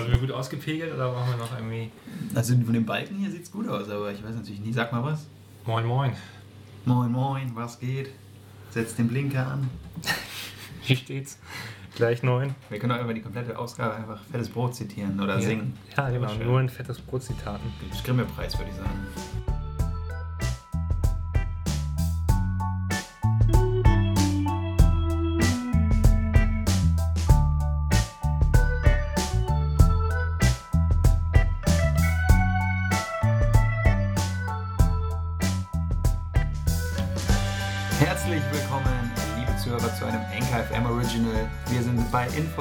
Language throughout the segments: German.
Aber sind wir gut ausgepegelt oder brauchen wir noch irgendwie. Also von dem Balken hier sieht es gut aus, aber ich weiß natürlich nie. Sag mal was. Moin, moin. Moin, moin, was geht? Setz den Blinker an. Wie steht's? Gleich neun. Wir können auch einfach die komplette Ausgabe einfach fettes Brot zitieren oder ja. singen. Ja, genau. Nur ein fettes Brotzitaten. Gibt's Grimme-Preis, würde ich sagen.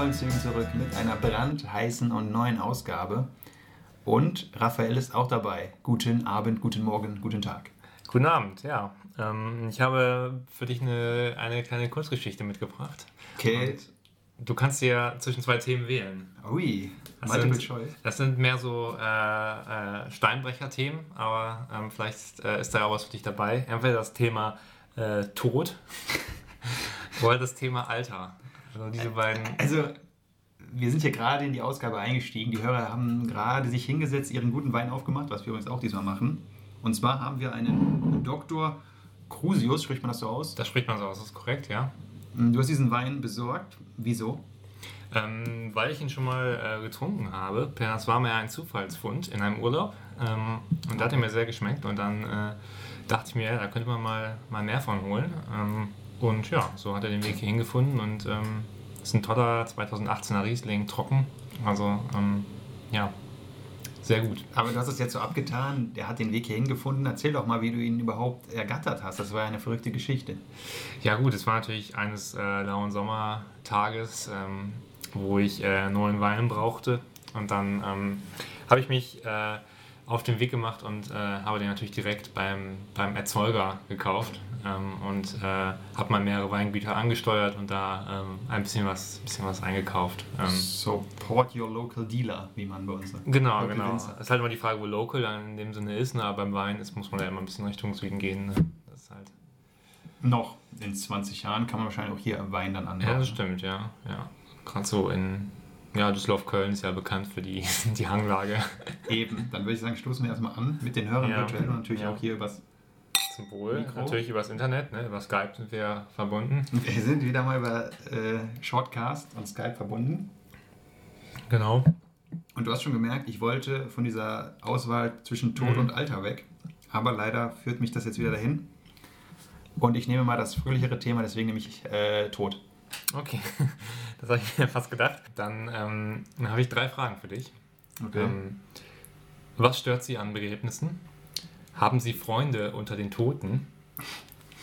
Bei In vollen Zügen zurück mit einer brandheißen und neuen Ausgabe. Und Raphael ist auch dabei. Guten Abend, guten Morgen, guten Tag. Guten Abend, ja. Ähm, ich habe für dich eine, eine kleine Kurzgeschichte mitgebracht. Okay. Du kannst dir zwischen zwei Themen wählen. Ui, Das sind, choice. das sind mehr so äh, äh, Steinbrecher-Themen, aber ähm, vielleicht äh, ist da auch was für dich dabei. Entweder das Thema äh, Tod oder das Thema Alter. Also diese beiden. Also, wir sind hier gerade in die Ausgabe eingestiegen. Die Hörer haben gerade sich hingesetzt, ihren guten Wein aufgemacht, was wir übrigens auch diesmal machen. Und zwar haben wir einen Dr. Crusius, spricht man das so aus? Das spricht man so aus, das ist korrekt, ja. Du hast diesen Wein besorgt. Wieso? Ähm, weil ich ihn schon mal äh, getrunken habe. Das war mir ein Zufallsfund in einem Urlaub. Ähm, und da hat er mir sehr geschmeckt. Und dann äh, dachte ich mir, da könnte man mal, mal mehr von holen. Ähm, und ja, so hat er den Weg hierhin gefunden. Und ähm, ist ein toller 2018er Riesling, trocken. Also ähm, ja, sehr gut. Aber du hast es jetzt so abgetan, der hat den Weg hierhin gefunden. Erzähl doch mal, wie du ihn überhaupt ergattert hast. Das war ja eine verrückte Geschichte. Ja gut, es war natürlich eines äh, lauen Sommertages, ähm, wo ich äh, neuen Wein brauchte. Und dann ähm, habe ich mich äh, auf den Weg gemacht und äh, habe den natürlich direkt beim, beim Erzeuger gekauft. Ähm, und äh, habe mal mehrere Weingüter angesteuert und da ähm, ein bisschen was, bisschen was eingekauft. Ähm, Support your local dealer, wie man bei uns sagt. Genau, Local genau. Winzer. Es ist halt immer die Frage, wo local dann in dem Sinne ist, ne? aber beim Wein ist, muss man ja immer ein bisschen Richtung Süden gehen. Ne? Das ist halt. Noch in 20 Jahren kann man wahrscheinlich auch hier Wein dann anbauen. Ja, das stimmt, ja. ja. Gerade so in. Ja, Düsseldorf-Köln ist ja bekannt für die, die Hanglage Eben, dann würde ich sagen, stoßen wir erstmal an mit den Hörern Ja. virtuell und natürlich Ja. auch hier übers. zum Wohl. Mikro. Natürlich übers Internet, ne? über Skype sind wir verbunden. Wir sind wieder mal über äh, Shortcast und Skype verbunden. Genau. Und du hast schon gemerkt, ich wollte von dieser Auswahl zwischen Tod Mhm. und Alter weg. Aber leider führt mich das jetzt wieder dahin. Und ich nehme mal das fröhlichere Thema, deswegen nehme ich äh, Tod. Okay, das habe ich mir fast gedacht. Dann ähm, habe ich drei Fragen für dich. Ähm, was stört Sie an Begräbnissen? Haben Sie Freunde unter den Toten?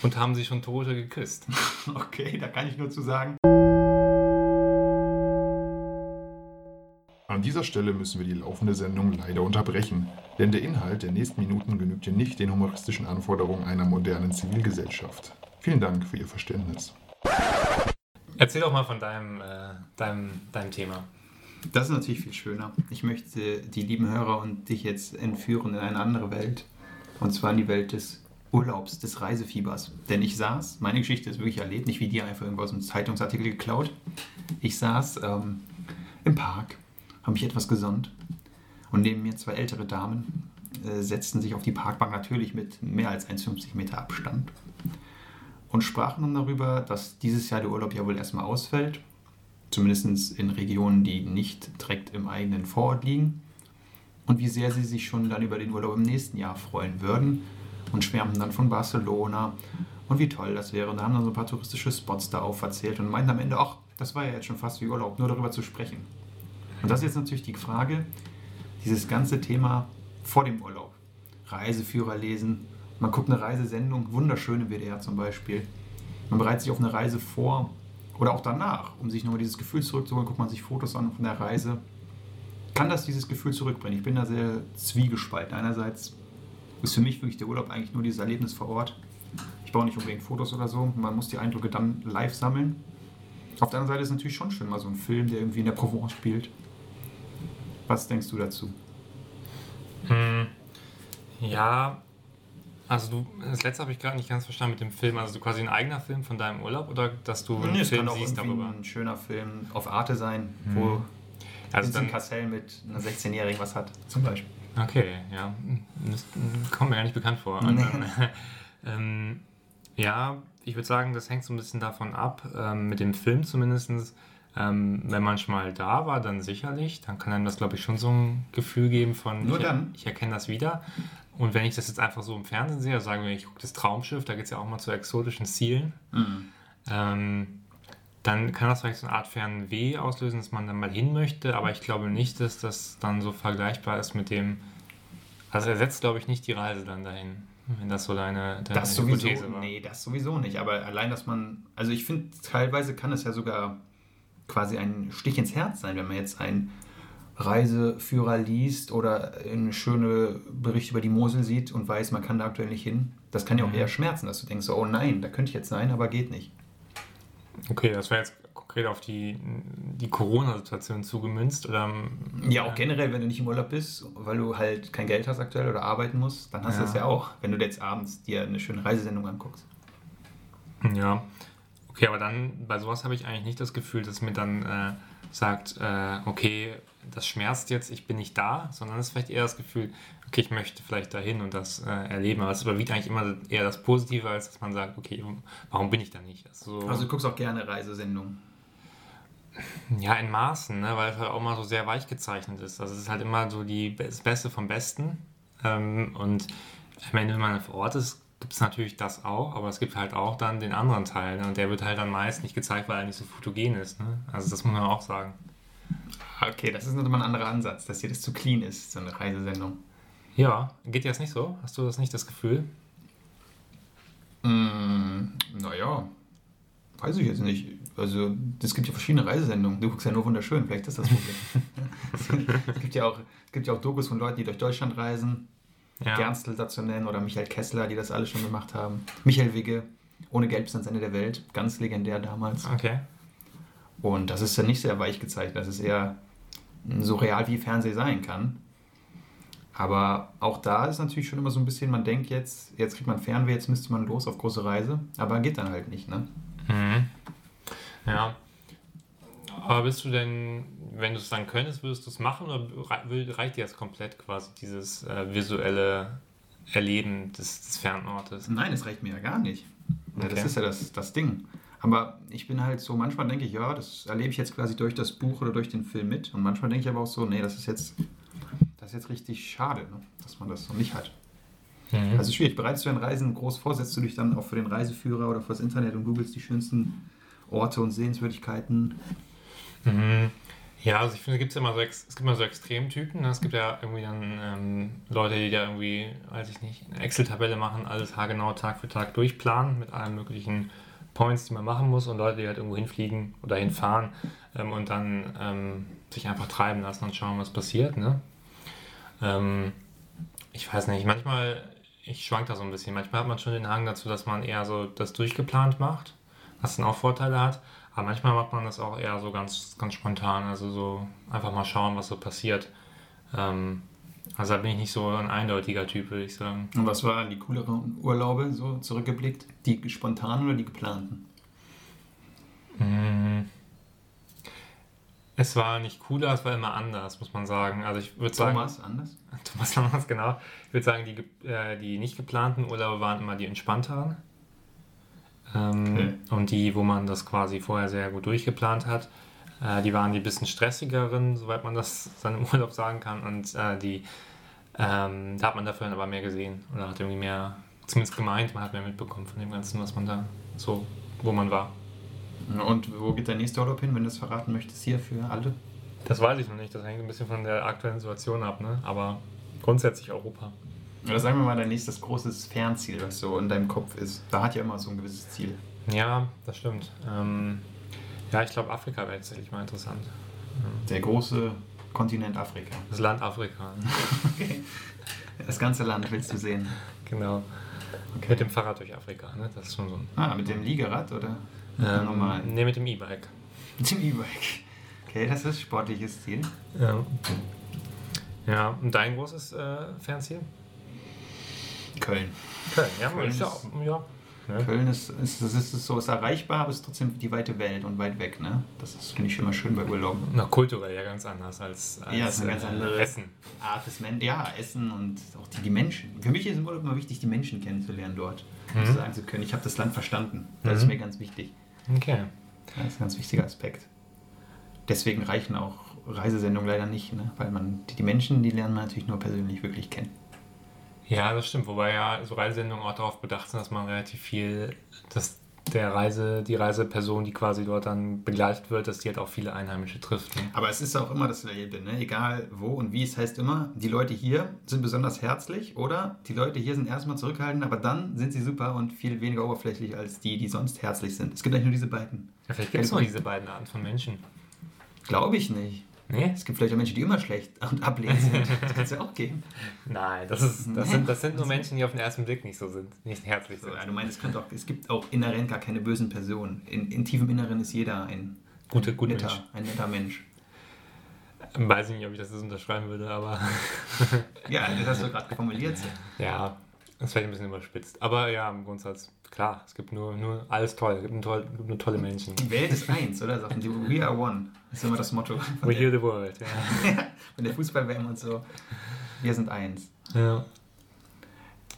Und haben Sie schon Tote geküsst? okay, da kann ich nur zu sagen. An dieser Stelle müssen wir die laufende Sendung leider unterbrechen, denn der Inhalt der nächsten Minuten genügt nicht den humoristischen Anforderungen einer modernen Zivilgesellschaft. Vielen Dank für Ihr Verständnis. Erzähl doch mal von deinem, äh, deinem, deinem Thema. Das ist natürlich viel schöner. Ich möchte die lieben Hörer und dich jetzt entführen in eine andere Welt. Und zwar in die Welt des Urlaubs, des Reisefiebers. Denn ich saß, meine Geschichte ist wirklich erlebt, nicht wie dir einfach irgendwo aus einem Zeitungsartikel geklaut. Ich saß ähm, im Park, habe mich etwas gesonnt und neben mir zwei ältere Damen äh, setzten sich auf die Parkbank, natürlich mit mehr als 1,50 Meter Abstand und sprachen dann darüber, dass dieses Jahr der Urlaub ja wohl erstmal ausfällt zumindest in Regionen, die nicht direkt im eigenen Vorort liegen. Und wie sehr sie sich schon dann über den Urlaub im nächsten Jahr freuen würden und schwärmten dann von Barcelona und wie toll das wäre. Und da haben dann so ein paar touristische Spots da aufverzählt und meinten am Ende, ach, das war ja jetzt schon fast wie Urlaub, nur darüber zu sprechen. Und das ist jetzt natürlich die Frage, dieses ganze Thema vor dem Urlaub. Reiseführer lesen, man guckt eine Reisesendung, wunderschöne WDR zum Beispiel. Man bereitet sich auf eine Reise vor oder auch danach, um sich nochmal dieses Gefühl zurückzuholen, guckt man sich Fotos an von der Reise. Kann das dieses Gefühl zurückbringen? Ich bin da sehr zwiegespalten. Einerseits ist für mich wirklich der Urlaub eigentlich nur dieses Erlebnis vor Ort. Ich brauche nicht unbedingt Fotos oder so. Man muss die Eindrücke dann live sammeln. Auf der anderen Seite ist es natürlich schon schön, mal so ein Film, der irgendwie in der Provence spielt. Was denkst du dazu? Hm, ja, also du, das letzte habe ich gerade nicht ganz verstanden mit dem Film. Also du quasi ein eigener Film von deinem Urlaub oder dass du einen Nee, es Film kann auch siehst darüber? ein schöner Film auf Arte sein, wo Mhm. Also Vincent dann, Cassell mit einer 16-Jährigen was hat, zum Beispiel. okay, ja. Das kommt mir gar nicht bekannt vor. Nee. ähm, ja, ich würde sagen, das hängt so ein bisschen davon ab, ähm, mit dem Film zumindest. Ähm, wenn man schon mal da war, dann sicherlich. Dann kann einem das, glaube ich, schon so ein Gefühl geben von, Nur ich, dann? ich erkenne das wieder. Und wenn ich das jetzt einfach so im Fernsehen sehe, sagen wir, ich gucke das Traumschiff, da geht es ja auch mal zu exotischen Zielen. Mhm. Ähm, dann kann das vielleicht so eine Art Fernweh auslösen, dass man dann mal hin möchte, aber ich glaube nicht, dass das dann so vergleichbar ist mit dem. Also ersetzt, glaube ich, nicht die Reise dann dahin, wenn das so deine, deine Das sowieso, war. nee, das sowieso nicht. Aber allein, dass man, also ich finde, teilweise kann es ja sogar quasi ein Stich ins Herz sein, wenn man jetzt einen Reiseführer liest oder einen schönen Bericht über die Mosel sieht und weiß, man kann da aktuell nicht hin. Das kann ja auch Mhm. eher schmerzen, dass du denkst, oh nein, da könnte ich jetzt sein, aber geht nicht. Okay, das wäre jetzt konkret auf die, die Corona-Situation zugemünzt. Oder, Ja, auch generell, wenn du nicht im Urlaub bist, weil du halt kein Geld hast aktuell oder arbeiten musst, dann hast du Ja. das ja auch, wenn du jetzt abends dir eine schöne Reisesendung anguckst. Ja, okay, aber dann bei sowas habe ich eigentlich nicht das Gefühl, dass mir dann äh, sagt, äh, okay, das schmerzt jetzt, ich bin nicht da, sondern es ist vielleicht eher das Gefühl, okay, ich möchte vielleicht dahin und das äh, erleben, aber es überwiegt eigentlich immer eher das Positive, als dass man sagt, okay, warum bin ich da nicht? Also, so, Also du guckst auch gerne Reisesendungen. ja, in Maßen, ne, weil es halt auch mal so sehr weich gezeichnet ist. Also es ist halt immer so die, das Beste vom Besten ähm, und wenn man vor Ort ist, gibt es natürlich das auch, aber es gibt halt auch dann den anderen Teil. Ne? Und der wird halt dann meist nicht gezeigt, weil er nicht so fotogen ist. Ne? Also das muss man auch sagen. Okay, das ist nochmal ein anderer Ansatz, dass dir das zu clean ist, so eine Reisesendung. Ja, geht dir das nicht so? Hast du das nicht das Gefühl? Mm, naja, weiß ich jetzt nicht. Also, es gibt ja verschiedene Reisesendungen. Du guckst ja nur wunderschön, vielleicht ist das das Problem. es, gibt ja auch, es gibt ja auch Dokus von Leuten, die durch Deutschland reisen. Ja. Gernstel dazu nennen oder Michael Kessler, die das alle schon gemacht haben. Michael Wigge, ohne Geld bis ans Ende der Welt, ganz legendär damals. Okay. Und das ist ja nicht sehr weich gezeichnet, das ist eher so real wie Fernsehen sein kann. Aber auch da ist natürlich schon immer so ein bisschen, man denkt jetzt, jetzt kriegt man Fernweh, jetzt müsste man los auf große Reise, aber geht dann halt nicht, ne? Mhm. Ja. Aber bist du denn, wenn du es dann könntest, würdest du es machen oder rei- reicht dir das komplett quasi, dieses äh, visuelle Erleben des, des Fernortes? Nein, das reicht mir ja gar nicht. Ja, das Okay. ist ja das, das Ding. Aber ich bin halt so, manchmal denke ich, ja, das erlebe ich jetzt quasi durch das Buch oder durch den Film mit. Und manchmal denke ich aber auch so, nee, das ist jetzt, das ist jetzt richtig schade, ne? dass man das so nicht hat. Mhm. Also schwierig. Bereitest du ein Reisen groß vor, setzt du dich dann auch für den Reiseführer oder fürs Internet und googelst die schönsten Orte und Sehenswürdigkeiten. Mhm. Ja, also ich finde, gibt's ja immer so es gibt immer so Extremtypen. Ne? Es gibt ja irgendwie dann ähm, Leute, die da irgendwie, weiß ich nicht, eine Excel-Tabelle machen, alles haargenau Tag für Tag durchplanen mit allen möglichen Points, die man machen muss und Leute, die halt irgendwo hinfliegen oder hinfahren ähm, und dann ähm, sich einfach treiben lassen und schauen, was passiert. Ne? Ähm, ich weiß nicht, manchmal, ich schwank da so ein bisschen. Manchmal hat man schon den Hang dazu, dass man eher so das durchgeplant macht, was dann auch Vorteile hat. Aber manchmal macht man das auch eher so ganz, ganz spontan, also so einfach mal schauen, was so passiert. Ähm, also da bin ich nicht so ein eindeutiger Typ, würde ich sagen. Und was waren die cooleren Urlaube, so zurückgeblickt? Die spontanen oder die geplanten? Mm. Es war nicht cooler, es war immer anders, muss man sagen. Also ich würde sagen, Thomas, anders? Thomas Lammers, genau. Ich würde sagen, die, äh, die nicht geplanten Urlaube waren immer die entspannteren. Ähm, Okay. Und die, wo man das quasi vorher sehr gut durchgeplant hat. Äh, die waren die bisschen stressigeren, soweit man das dann im Urlaub sagen kann. Und äh, die, ähm, da hat man dafür aber mehr gesehen. Oder hat irgendwie mehr, zumindest gemeint, man hat mehr mitbekommen von dem Ganzen, was man da so, wo man war. Und wo geht der nächste Urlaub hin, wenn du es verraten möchtest, hier für alle? Das weiß ich noch nicht, das hängt ein bisschen von der aktuellen Situation ab, ne? aber grundsätzlich Europa. Oder sagen wir mal dein nächstes großes Fernziel, was so in deinem Kopf ist. Da hat ja immer so ein gewisses Ziel. Ja, das stimmt. Ähm, ja, ich glaube, Afrika wäre tatsächlich mal interessant. Der große Kontinent Afrika. Das Land Afrika? Okay. Das ganze Land willst du sehen. genau. Mit dem Fahrrad durch Afrika, ne? das ist schon so ein... Ah, mit dem Liegerad oder Ähm, normalen? ne, mit dem E-Bike. Mit dem E-Bike. Okay, das ist sportliches Ziel. Ja. ja, und dein großes äh, Fernziel? Köln. Köln, ja, Köln ist ja, auch- ja. Ne? Köln ist, ist, das ist so ist erreichbar, aber es ist trotzdem die weite Welt und weit weg. Ne? Das ist, finde ich, immer schön bei Urlaub. Na, kulturell ja ganz anders als, als Ja, ist eine ganz äh, andere- Essen. Art des Men ja, Essen und auch die, die Menschen. Für mich ist im Urlaub immer wichtig, die Menschen kennenzulernen dort. Mhm. Sagen zu können, ich habe das Land verstanden. Das Mhm. ist mir ganz wichtig. Okay. Das ist ein ganz wichtiger Aspekt. Deswegen reichen auch Reisesendungen leider nicht, ne? weil man die, die Menschen, die lernen man natürlich nur persönlich wirklich kennen. Ja, das stimmt. Wobei ja so Reisesendungen auch darauf bedacht sind, dass man relativ viel, dass der Reise, die Reiseperson, die quasi dort dann begleitet wird, dass die halt auch viele Einheimische trifft. Ne? Aber es ist auch immer dasselbe, ne? egal wo und wie, es heißt immer, die Leute hier sind besonders herzlich oder die Leute hier sind erstmal zurückhaltend, aber dann sind sie super und viel weniger oberflächlich als die, die sonst herzlich sind. Es gibt eigentlich nur diese beiden. Ja, vielleicht gibt es nur diese beiden Arten von Menschen. Glaube ich nicht. Nee? Es gibt vielleicht auch Menschen, die immer schlecht und ablehnend sind. Das kann es ja auch geben. Nein, das, ist, das, sind, das sind nur Menschen, die auf den ersten Blick nicht so sind, nicht herzlich So, sind. ja, du meinst, es, könnte auch, es gibt auch inhärent gar keine bösen Personen. In, in tiefem Inneren ist jeder ein Gute, gute netter, Mensch. ein netter Mensch. Weiß ich nicht, ob ich das unterschreiben würde, aber Ja, das hast du gerade formuliert. ja, das ist vielleicht ein bisschen überspitzt. Aber ja, im Grundsatz, klar, es gibt nur, nur alles toll, es gibt nur, toll, es gibt nur tolle Menschen. Die Welt ist eins, oder? Sagen die, we are one. Das ist immer das Motto We hear the world. Ja. von der Fußball-WM und so. Wir sind eins. ja.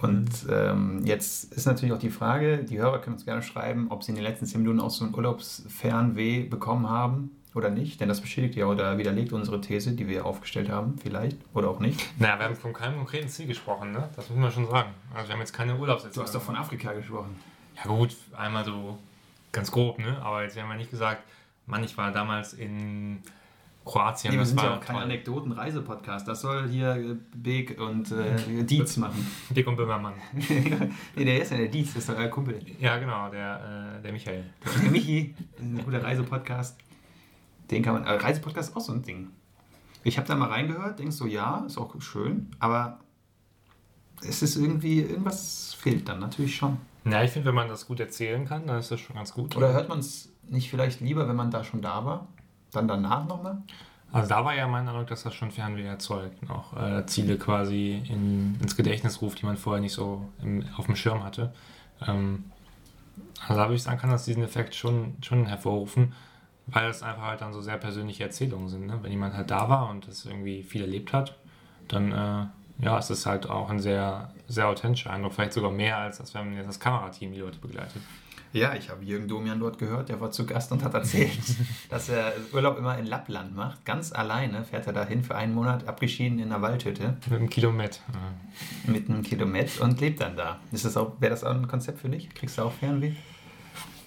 Und ähm, jetzt ist natürlich auch die Frage, die Hörer können uns gerne schreiben, ob sie in den letzten 10 Minuten auch so ein Urlaubsfernweh bekommen haben oder nicht. Denn das bestätigt ja oder widerlegt unsere These, die wir aufgestellt haben, vielleicht oder auch nicht. Naja, wir haben von keinem konkreten Ziel gesprochen, ne? Das muss man schon sagen. Also wir haben jetzt keine Urlaubssätze. Du hast doch von Afrika gesprochen. Ja gut, einmal so ganz grob, ne? Aber jetzt haben wir nicht gesagt, Mann, ich war damals in Kroatien. Nee, wir das sind ja auch kein. Anekdoten-Reise-Podcast. Das soll hier äh, Big und äh, Dietz machen. Dick und Böhmermann. nee, der ist ja der Dietz, das ist doch euer Kumpel. Ja, genau, der, äh, der Michael. Der Michi, ein guter Reisepodcast. Den kann man. Äh, Reisepodcast ist auch so ein Ding. Ich habe da mal reingehört, denkst so, ja, ist auch schön, aber es ist irgendwie, irgendwas fehlt dann natürlich schon. Ja, ich finde, wenn man das gut erzählen kann, dann ist das schon ganz gut. Oder hört man es nicht vielleicht lieber, wenn man da schon da war? Dann danach nochmal? Also da war ja mein Eindruck, dass das schon Fernweh erzeugt. und Auch äh, Ziele quasi in, ins Gedächtnis ruft, die man vorher nicht so im, auf dem Schirm hatte. Ähm, also da würde ich sagen, kann das diesen Effekt schon, schon hervorrufen, weil es einfach halt dann so sehr persönliche Erzählungen sind. Ne? Wenn jemand halt da war und das irgendwie viel erlebt hat, dann äh, ja, es ist halt auch ein sehr, sehr authentischer Eindruck. Vielleicht sogar mehr, als, als wenn jetzt das Kamerateam die Leute begleitet. Ja, ich habe Jürgen Domian dort gehört, der war zu Gast und hat erzählt, dass er Urlaub immer in Lappland macht. Ganz alleine fährt er dahin für einen Monat, abgeschieden in einer Waldhütte Mit einem Kilometer. Mit einem Kilometer und lebt dann da. Ist das auch, wäre das auch ein Konzept für dich? Kriegst du auch Fernweh?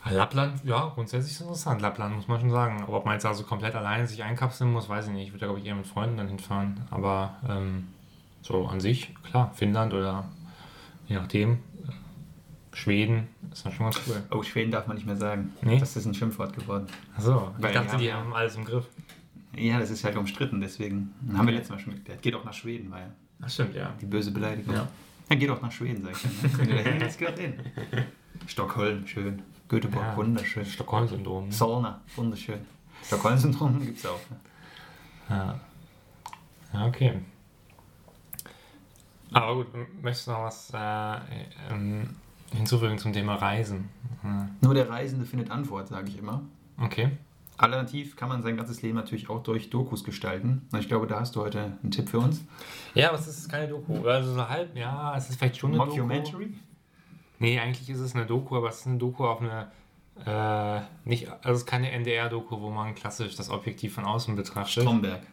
Lappland, ja, grundsätzlich ist interessant. Lappland muss man schon sagen. Aber ob man jetzt also komplett alleine sich einkapseln muss, weiß ich nicht. Ich würde, glaube ich, eher mit Freunden dann hinfahren. Aber ähm, so an sich, klar, Finnland oder je nachdem, äh, Schweden, ist dann schon ganz cool. Oh, Schweden darf man nicht mehr sagen. Nee? Das ist ein Schimpfwort geworden. Achso, ich dachte, die die haben- haben alles im Griff. Ja, das ist halt umstritten, deswegen. Haben wir letztes Mal schon geklärt. Geht auch nach Schweden, weil Ach, stimmt, ja. die böse Beleidigung. Ja. Ja, geht auch nach Schweden, sag ich dann. ne? Wenn du dahin willst, gehört hin. Stockholm, schön. Göteborg, Ja. wunderschön. Stockholm-Syndrom. Ne? Solna, wunderschön. Stockholm-Syndrom gibt es auch. Ne? Ja. ja, okay. Aber gut, möchtest du noch was äh, ähm, hinzufügen zum Thema Reisen? Ja. Nur der Reisende findet Antwort, sage ich immer. Okay. Alternativ kann man sein ganzes Leben natürlich auch durch Dokus gestalten. Ich glaube, da hast du heute einen Tipp für uns. Ja, aber es ist keine Doku. Also so halb, ja, es ist vielleicht schon eine Doku. Nee, eigentlich ist es eine Doku, aber es ist eine Doku auf eine, äh, nicht, also es ist keine NDR-Doku, wo man klassisch das Objektiv von außen betrachtet. Stromberg.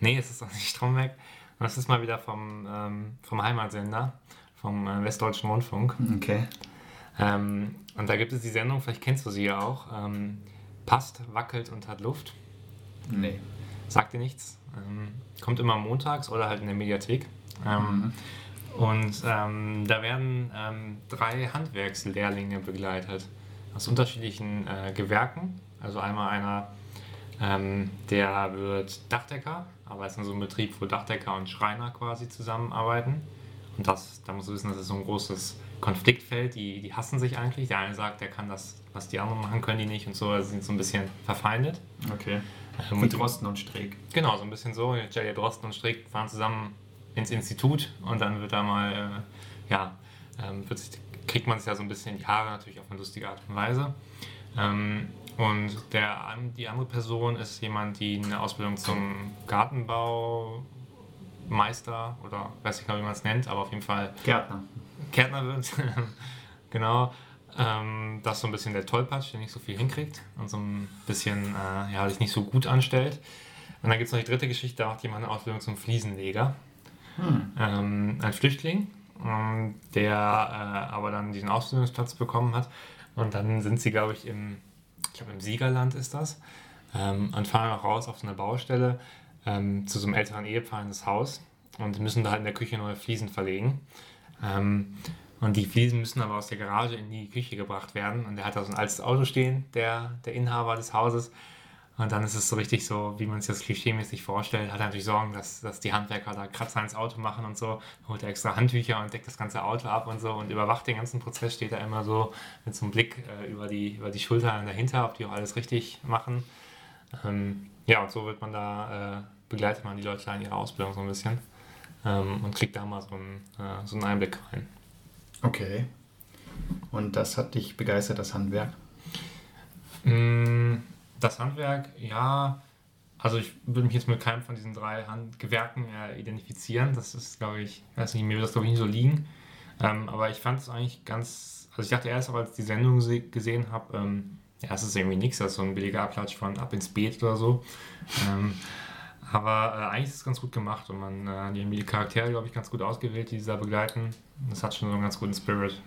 Nee, es ist auch nicht Stromberg. Und das ist mal wieder vom, ähm, vom Heimatsender, vom äh, Westdeutschen Rundfunk. Okay. Ähm, und da gibt es die Sendung, vielleicht kennst du sie ja auch, ähm, Passt, wackelt und hat Luft. Nee. Sagt dir nichts. Ähm, kommt immer montags oder halt in der Mediathek. Ähm, Und ähm, da werden ähm, drei Handwerkslehrlinge begleitet aus unterschiedlichen äh, Gewerken. Also einmal einer, ähm, der wird Dachdecker, aber es ist in so einem Betrieb, wo Dachdecker und Schreiner quasi zusammenarbeiten. Und das, da musst du wissen, das ist so ein großes Konfliktfeld. Die, die hassen sich eigentlich. Der eine sagt, der kann das, was die anderen machen, können die nicht und so. Also sind so ein bisschen verfeindet. Okay. Ähm, Wie und- Drosten und Streeck. Genau, so ein bisschen so. Jelly Drosten und Strick fahren zusammen ins Institut und dann wird da mal, äh, ja, ähm, sich kriegt man es ja so ein bisschen in die Haare, natürlich auf eine lustige Art und Weise. Ähm, und der, die andere Person ist jemand, die eine Ausbildung zum Gartenbaumeister oder weiß ich genau, wie man es nennt, aber auf jeden Fall Gärtner. Gärtner wird. genau. Ähm, das ist so ein bisschen der Tollpatsch, der nicht so viel hinkriegt und so ein bisschen äh, ja, sich nicht so gut anstellt. Und dann gibt es noch die dritte Geschichte, da macht jemand eine Ausbildung zum Fliesenleger. Ähm, ein Flüchtling, ähm, der äh, aber dann diesen Ausbildungsplatz bekommen hat. Und dann sind sie, glaube ich, im, ich glaube, im Siegerland ist das. Ähm, und fahren auch raus auf so eine Baustelle ähm, zu so einem älteren Ehepaar in das Haus und müssen da halt in der Küche neue Fliesen verlegen. Ähm, und die Fliesen müssen aber aus der Garage in die Küche gebracht werden. Und der hat da so ein altes Auto stehen, der, der Inhaber des Hauses. Und dann ist es so richtig so, wie man sich das klischeemäßig vorstellt. Hat er natürlich Sorgen, dass, dass die Handwerker da Kratzer ins Auto machen und so. Holt er extra Handtücher und deckt das ganze Auto ab und so und überwacht den ganzen Prozess. Steht da immer so mit so einem Blick äh, über, die, über die Schulter dahinter, ob die auch alles richtig machen. Ähm, ja, und so wird man da, äh, begleitet man die Leute da in ihrer Ausbildung so ein bisschen ähm, und kriegt da mal so einen, äh, so einen Einblick rein. Okay. Und das hat dich begeistert, das Handwerk? Mm, Das Handwerk, ja. Also ich würde mich jetzt mit keinem von diesen drei Handgewerken äh, identifizieren. Das ist, glaube ich, weiß nicht, mir wird das glaube ich nicht so liegen. Ähm, aber ich fand es eigentlich ganz, also ich dachte erst als ich die Sendung se- gesehen habe, ähm, ja, es ist irgendwie nichts, das ist so ein billiger Abklatsch von Ab ins Beet oder so. Ähm, aber äh, eigentlich ist es ganz gut gemacht und man, äh, die haben die Charaktere, glaube ich, ganz gut ausgewählt, die sie da begleiten. Das hat schon so einen ganz guten Spirit.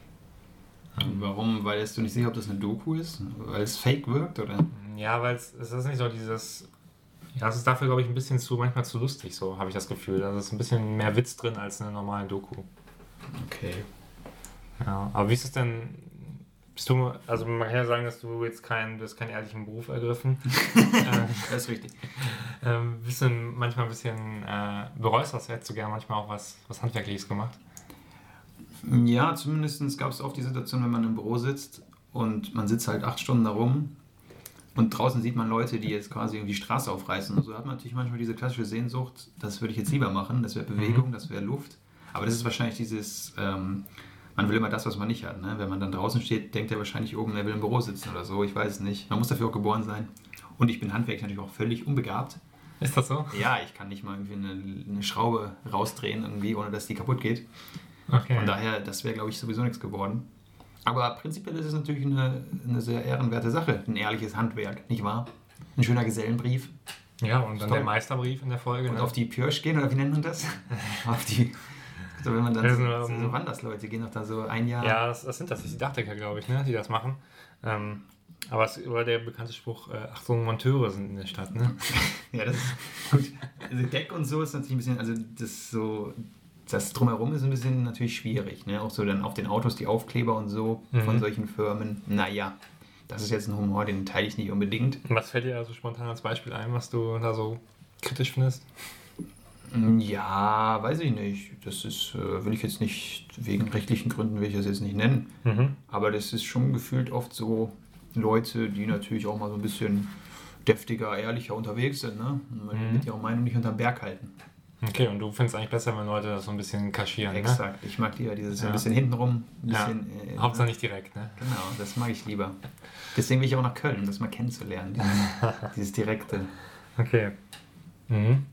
Warum? Weil du nicht sicher, ob das eine Doku ist? Weil es fake wirkt, oder? Ja, weil es, es ist nicht so dieses. Ja, es ist dafür, glaube ich, ein bisschen zu, manchmal zu lustig, so habe ich das Gefühl. Also es ist ein bisschen mehr Witz drin als in einer normalen Doku. Okay. Ja, aber wie ist es denn? Bist du, also man kann ja sagen, dass du jetzt keinen, du hast keinen ehrlichen Beruf ergriffen. äh, Das ist richtig. ähm, bist du manchmal ein bisschen, äh, bereust das, hättest du gerne manchmal auch was, was Handwerkliches gemacht? Ja, zumindest gab es oft die Situation, wenn man im Büro sitzt und man sitzt halt acht Stunden da rum und draußen sieht man Leute, die jetzt quasi die Straße aufreißen. Und so hat man natürlich manchmal diese klassische Sehnsucht, das würde ich jetzt lieber machen, das wäre Bewegung, das wäre Luft. Aber das ist wahrscheinlich dieses, ähm, man will immer das, was man nicht hat. Ne? Wenn man dann draußen steht, denkt er wahrscheinlich oben, er will im Büro sitzen oder so, ich weiß es nicht. Man muss dafür auch geboren sein. Und ich bin handwerklich natürlich auch völlig unbegabt. Ist das so? Ja, ich kann nicht mal irgendwie eine, eine Schraube rausdrehen, irgendwie, ohne dass die kaputt geht. Okay. Von daher, das wäre, glaube ich, sowieso nichts geworden. Aber prinzipiell ist es natürlich eine, eine sehr ehrenwerte Sache. Ein ehrliches Handwerk, nicht wahr? Ein schöner Gesellenbrief. ja, und dann Toll. der Meisterbrief in der Folge. Und ne? auf die Pirsch gehen, oder wie nennt man das? auf die. So, wenn man dann Das so, ist, so, ähm, Wandersleute gehen doch da so ein Jahr. Ja, das, das sind tatsächlich Dachdecker, glaube ich, ne, die das machen. Ähm, aber es war der bekannte Spruch, äh, Achtung, Monteure sind in der Stadt, ne? Ja, das ist gut. Also Deck und so ist natürlich ein bisschen, also das so, das drumherum ist ein bisschen natürlich schwierig, ne? Auch so dann auf den Autos die Aufkleber und so von Mhm. solchen Firmen. Naja, das ist jetzt ein Humor, den teile ich nicht unbedingt. Und was fällt dir also spontan als Beispiel ein, was du da so kritisch findest? Ja, weiß ich nicht. Das ist, äh, will ich jetzt nicht, wegen rechtlichen Gründen will ich das jetzt nicht nennen. Mhm. Aber das ist schon gefühlt oft so Leute, die natürlich auch mal so ein bisschen deftiger, ehrlicher unterwegs sind, ne? Die Mhm. mit ihrer Meinung nicht unterm Berg halten. Okay, und du findest eigentlich besser, wenn Leute das so ein bisschen kaschieren, ne? Exakt. Ich mag lieber dieses Ja. ein bisschen hintenrum, ein Ja. bisschen. äh, Hauptsache ne? nicht direkt, ne? Genau, das mag ich lieber. Deswegen will ich auch nach Köln, um das mal kennenzulernen. Dieses, dieses Direkte. Okay. Mhm.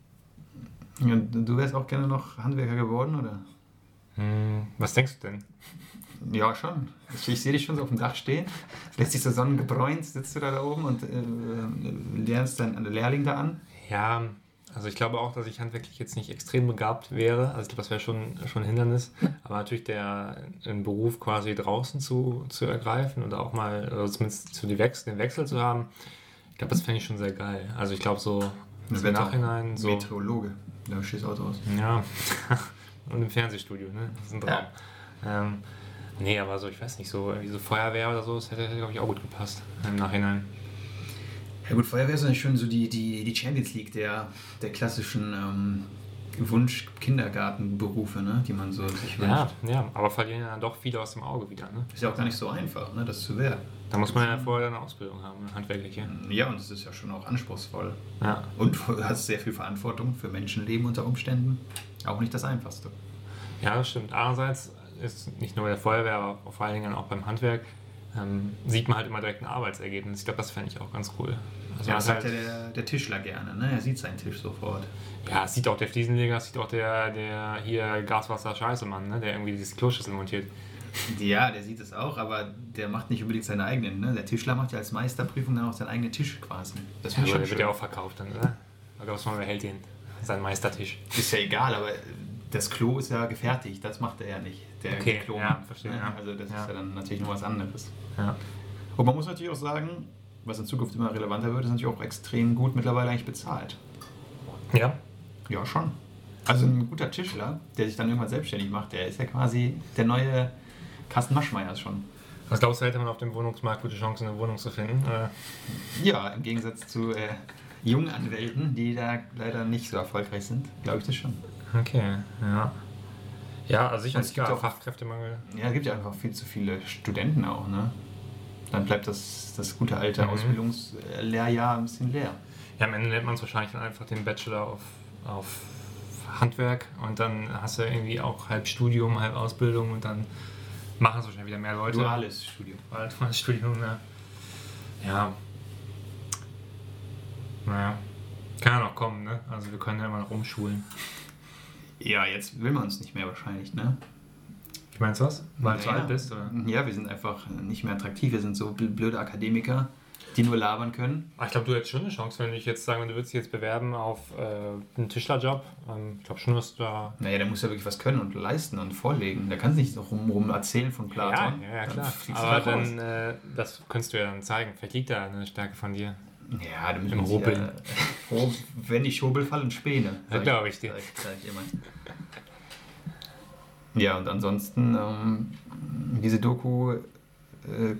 Und du wärst auch gerne noch Handwerker geworden, oder? Hm, was denkst du denn? Ja, schon. Ich, sehe dich schon so auf dem Dach stehen. Letztlich so sonnengebräunt sitzt du da, da oben und äh, lernst dann einen Lehrling da an. Ja, also ich glaube auch, dass ich handwerklich jetzt nicht extrem begabt wäre. Also ich glaube, das wäre schon, schon ein Hindernis. Aber natürlich der einen Beruf quasi draußen zu, zu ergreifen oder auch mal, oder zumindest zu die Wechsel, den Wechsel zu haben, ich glaube, das fände ich schon sehr geil. Also ich glaube so im Nachhinein so. Meteorologe. Da schießt Auto aus. Ja. Und im Fernsehstudio, ne? Das ist ein Traum. Ähm, nee, aber so, ich weiß nicht, so irgendwie so Feuerwehr oder so, das hätte, glaube ich, auch gut gepasst im Nachhinein. Ja gut, Feuerwehr ist natürlich schon so die, die, die Champions League der, der klassischen ähm, Wunsch-Kindergartenberufe, ne? die man so sich wünscht. Ja, ja, aber verlieren ja dann doch viele aus dem Auge wieder, ne? Ist ja auch gar nicht so einfach, ne? das zu werden. Da muss man ja vorher eine Ausbildung haben, eine handwerkliche. Ja, und es ist ja schon auch anspruchsvoll. Ja. Und du hast sehr viel Verantwortung für Menschenleben unter Umständen. Auch nicht das Einfachste. Ja, das stimmt. Andererseits ist nicht nur bei der Feuerwehr, aber vor allen Dingen auch beim Handwerk, ähm, sieht man halt immer direkt ein Arbeitsergebnis. Ich glaube, das fände ich auch ganz cool. Also Ja, man das hat sagt ja der, der Tischler gerne, ne? Er sieht seinen Tisch sofort. Ja, es sieht auch der Fliesenleger, es sieht auch der, der hier Gaswasser-Scheiße-Mann, ne? der irgendwie diese Kloschüssel montiert. Ja, der sieht es auch, aber der macht nicht unbedingt seine eigenen. Ne? Der Tischler macht ja als Meisterprüfung dann auch seinen eigenen Tisch quasi. Das Ja, aber der wird ja auch verkauft dann, oder? Ich glaube, man behält den, seinen Meistertisch. Ist ja egal, aber das Klo ist ja gefertigt. Das macht er ja nicht. Der Okay, Klo ja, macht, verstehe, ne? ja. Also das Ja. ist ja dann natürlich nur was anderes. Ja. Und man muss natürlich auch sagen, was in Zukunft immer relevanter wird, ist natürlich auch extrem gut mittlerweile eigentlich bezahlt. Ja? Ja, schon. Also ein guter Tischler, der sich dann irgendwann selbstständig macht, der ist ja quasi der neue Carsten Maschmeyer schon. Was glaubst du, hätte man auf dem Wohnungsmarkt gute Chancen, eine Wohnung zu finden? Äh, Ja, im Gegensatz zu äh, jungen Anwälten, die da leider nicht so erfolgreich sind, glaube ich das schon. okay, ja. Ja, also sicher, Und es gibt auch- Fachkräftemangel. Ja, es gibt ja einfach viel zu viele Studenten auch, ne? Dann bleibt das, das gute alte Mhm. Ausbildungslehrjahr ein bisschen leer. Ja, am Ende nennt man es wahrscheinlich dann einfach den Bachelor auf, auf Handwerk und dann hast du irgendwie auch halb Studium, halb Ausbildung und dann machen es wahrscheinlich wieder mehr Leute. Duales Studium. Duales Studium, ja. Ja. Naja. Kann ja noch kommen, ne? Also wir können ja immer noch umschulen. Ja, jetzt will man es nicht mehr wahrscheinlich, ne? Wie meinst du das? Weil du Naja. alt bist, oder? Ja, wir sind einfach nicht mehr attraktiv. Wir sind so bl- blöde Akademiker, die nur labern können. Ah, Ich glaube, du hättest schon eine Chance, wenn du dich jetzt sagen, du würdest dich jetzt bewerben auf äh, einen Tischlerjob. Ähm, ich glaube schon, dass du da. Naja, der muss ja wirklich was können und leisten und vorlegen. Der kann sich nicht so rum, rum erzählen von Ja, Platon. ja, ja, Dann klar. du Aber raus. dann, äh, das könntest du ja dann zeigen. Vielleicht liegt da eine Stärke von dir. Ja, da müssen Im Hobeln. Ja, Ho- wenn ich Hobel fallen, Späne. Ja, glaub ich dir. Sag sag ich immer. Ja, und ansonsten, ähm, diese Doku äh,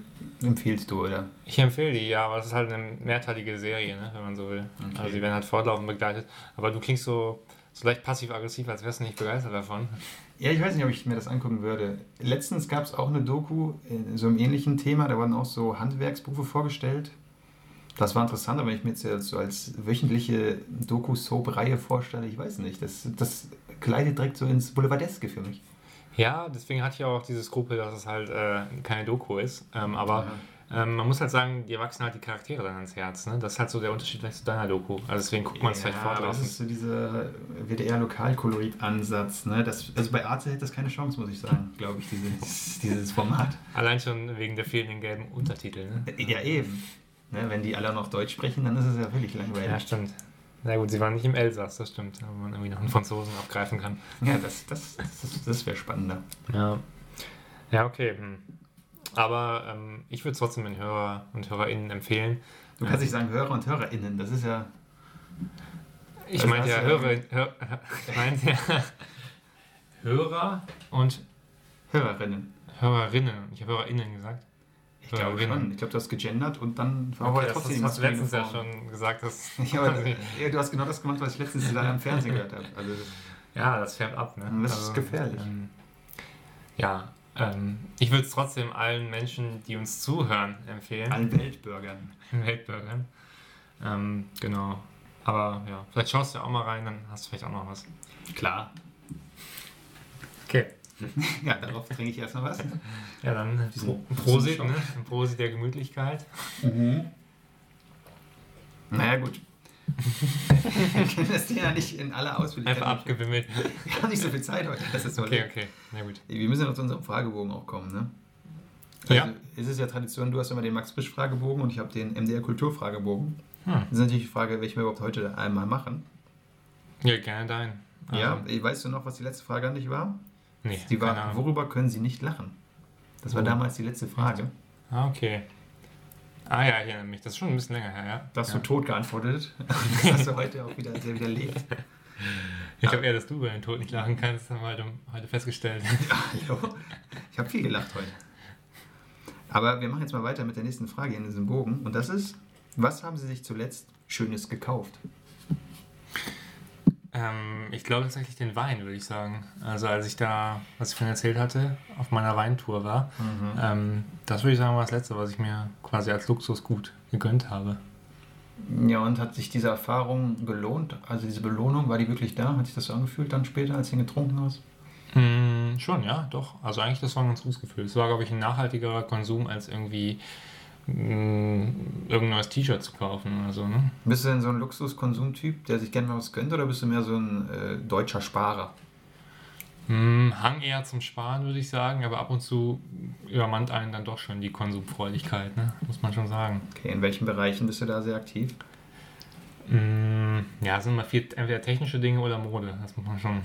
empfiehlst du, oder? Ich empfehle die, ja, aber es ist halt eine mehrteilige Serie, ne, wenn man so will. Okay. Also die werden halt fortlaufend begleitet. Aber du klingst so, so leicht passiv-aggressiv, als wärst du nicht begeistert davon. Ja, ich weiß nicht, ob ich mir das angucken würde. Letztens gab es auch eine Doku in so einem ähnlichen Thema, da wurden auch so Handwerksberufe vorgestellt. Das war interessant, aber wenn ich mir jetzt so als wöchentliche Doku-Soap-Reihe vorstelle, ich weiß nicht, das, das gleitet direkt so ins Boulevardeske für mich. Ja, deswegen hatte ich auch dieses Skrupel, dass es halt äh, keine Doku ist. Ähm, aber ähm, man muss halt sagen, dir wachsen halt die Charaktere dann ans Herz. Ne? Das ist halt so der Unterschied vielleicht zu deiner Doku. Also deswegen guckt man es vielleicht aber das fortlaufend. ist so dieser WDR-Lokalkolorit-Ansatz. Ne? Das, also bei Arte hätte das keine Chance, muss ich sagen, glaube ich, dieses, dieses Format. Allein schon wegen der fehlenden gelben Untertitel. Ne? Ja, eben. Ne? Wenn die alle noch Deutsch sprechen, dann ist es ja völlig langweilig. Ja, stimmt. Na gut, sie waren nicht im Elsass, das stimmt. Aber man irgendwie noch einen Franzosen abgreifen kann. Ja, das, das, das, das wäre spannender. Ja. Ja, okay. Hm. Aber ähm, ich würde es trotzdem den Hörer und HörerInnen empfehlen. Du kannst nicht sagen Hörer und HörerInnen, das ist ja. Ich Also meinte ja Hörer, Hör, ich meinte ja Hörer und Hörerinnen. Hörerinnen. Ich habe HörerInnen gesagt. Ich glaube Hörerinnen. schon. Ich glaube, du hast gegendert und dann war Okay, aber das trotzdem hast, hast du letztens ja schon gesagt, dass. Ja, aber, ja, du hast genau das gemacht, was ich letztens da am Fernsehen gehört habe. Also, Ja, das färbt ab, ne? Das ist gefährlich. Ähm, ja, ähm, ich würde es trotzdem allen Menschen, die uns zuhören, empfehlen. allen Weltbürgern. Weltbürgern. Ähm, genau. Aber ja, vielleicht schaust du ja auch mal rein, dann hast du vielleicht auch noch was. Klar. Okay. Ja, darauf trinke ich erstmal was. Ja, dann Pro Prosit, ne? Ein Prosit der Gemütlichkeit. Naja, gut. Wir können das Thema nicht in aller Ausführlichkeit. Einfach abgewimmelt. Wir haben nicht so viel Zeit heute. Das ist so Okay, okay. Na gut. Wir müssen ja noch zu unserem Fragebogen auch kommen, ne? Ja. Also, es ist ja Tradition, du hast immer den Max-Frisch-Fragebogen und ich habe den MDR-Kultur-Fragebogen. Hm. Das ist natürlich die Frage, welchen wir überhaupt heute einmal machen. Ja, gerne dein. Ja, Also, weißt du noch, was die letzte Frage an dich war? Nee, keine war, worüber können Sie nicht lachen? Das war Oh. damals die letzte Frage. Ah, okay. Ah ja, ich erinnere mich. Das ist schon ein bisschen länger her, ja. Da hast ja. du tot geantwortet. Das hast du heute auch wieder sehr widerlegt. Ich glaube eher, dass du über den Tod nicht lachen kannst, haben wir heute, heute festgestellt. Hallo? Ich habe viel gelacht heute. Aber wir machen jetzt mal weiter mit der nächsten Frage in diesem Bogen. Und das ist, was haben Sie sich zuletzt Schönes gekauft? Ähm, ich glaube tatsächlich den Wein, würde ich sagen. Also als ich da, was ich vorhin erzählt hatte, auf meiner Weintour war, ähm, das würde ich sagen war das Letzte, was ich mir quasi als Luxusgut gegönnt habe. Ja, und hat sich diese Erfahrung gelohnt? Also diese Belohnung, war die wirklich da? Hat sich das so angefühlt dann später, als du ihn getrunken hast? Mm, schon, ja, doch. Also eigentlich, das war ein ganz gutes Gefühl. Es war, glaube ich, ein nachhaltigerer Konsum, als irgendwie irgendein neues T-Shirt zu kaufen oder so, ne? Bist du denn so ein Luxuskonsumtyp, der sich gerne mal was gönnt, oder bist du mehr so ein äh, deutscher Sparer? Mm, Hang eher zum Sparen, würde ich sagen, aber ab und zu übermannt einen dann doch schon die Konsumfreudigkeit, ne? Muss man schon sagen. Okay, in welchen Bereichen bist du da sehr aktiv? Mm, ja, es sind immer viel entweder technische Dinge oder Mode, das muss man schon.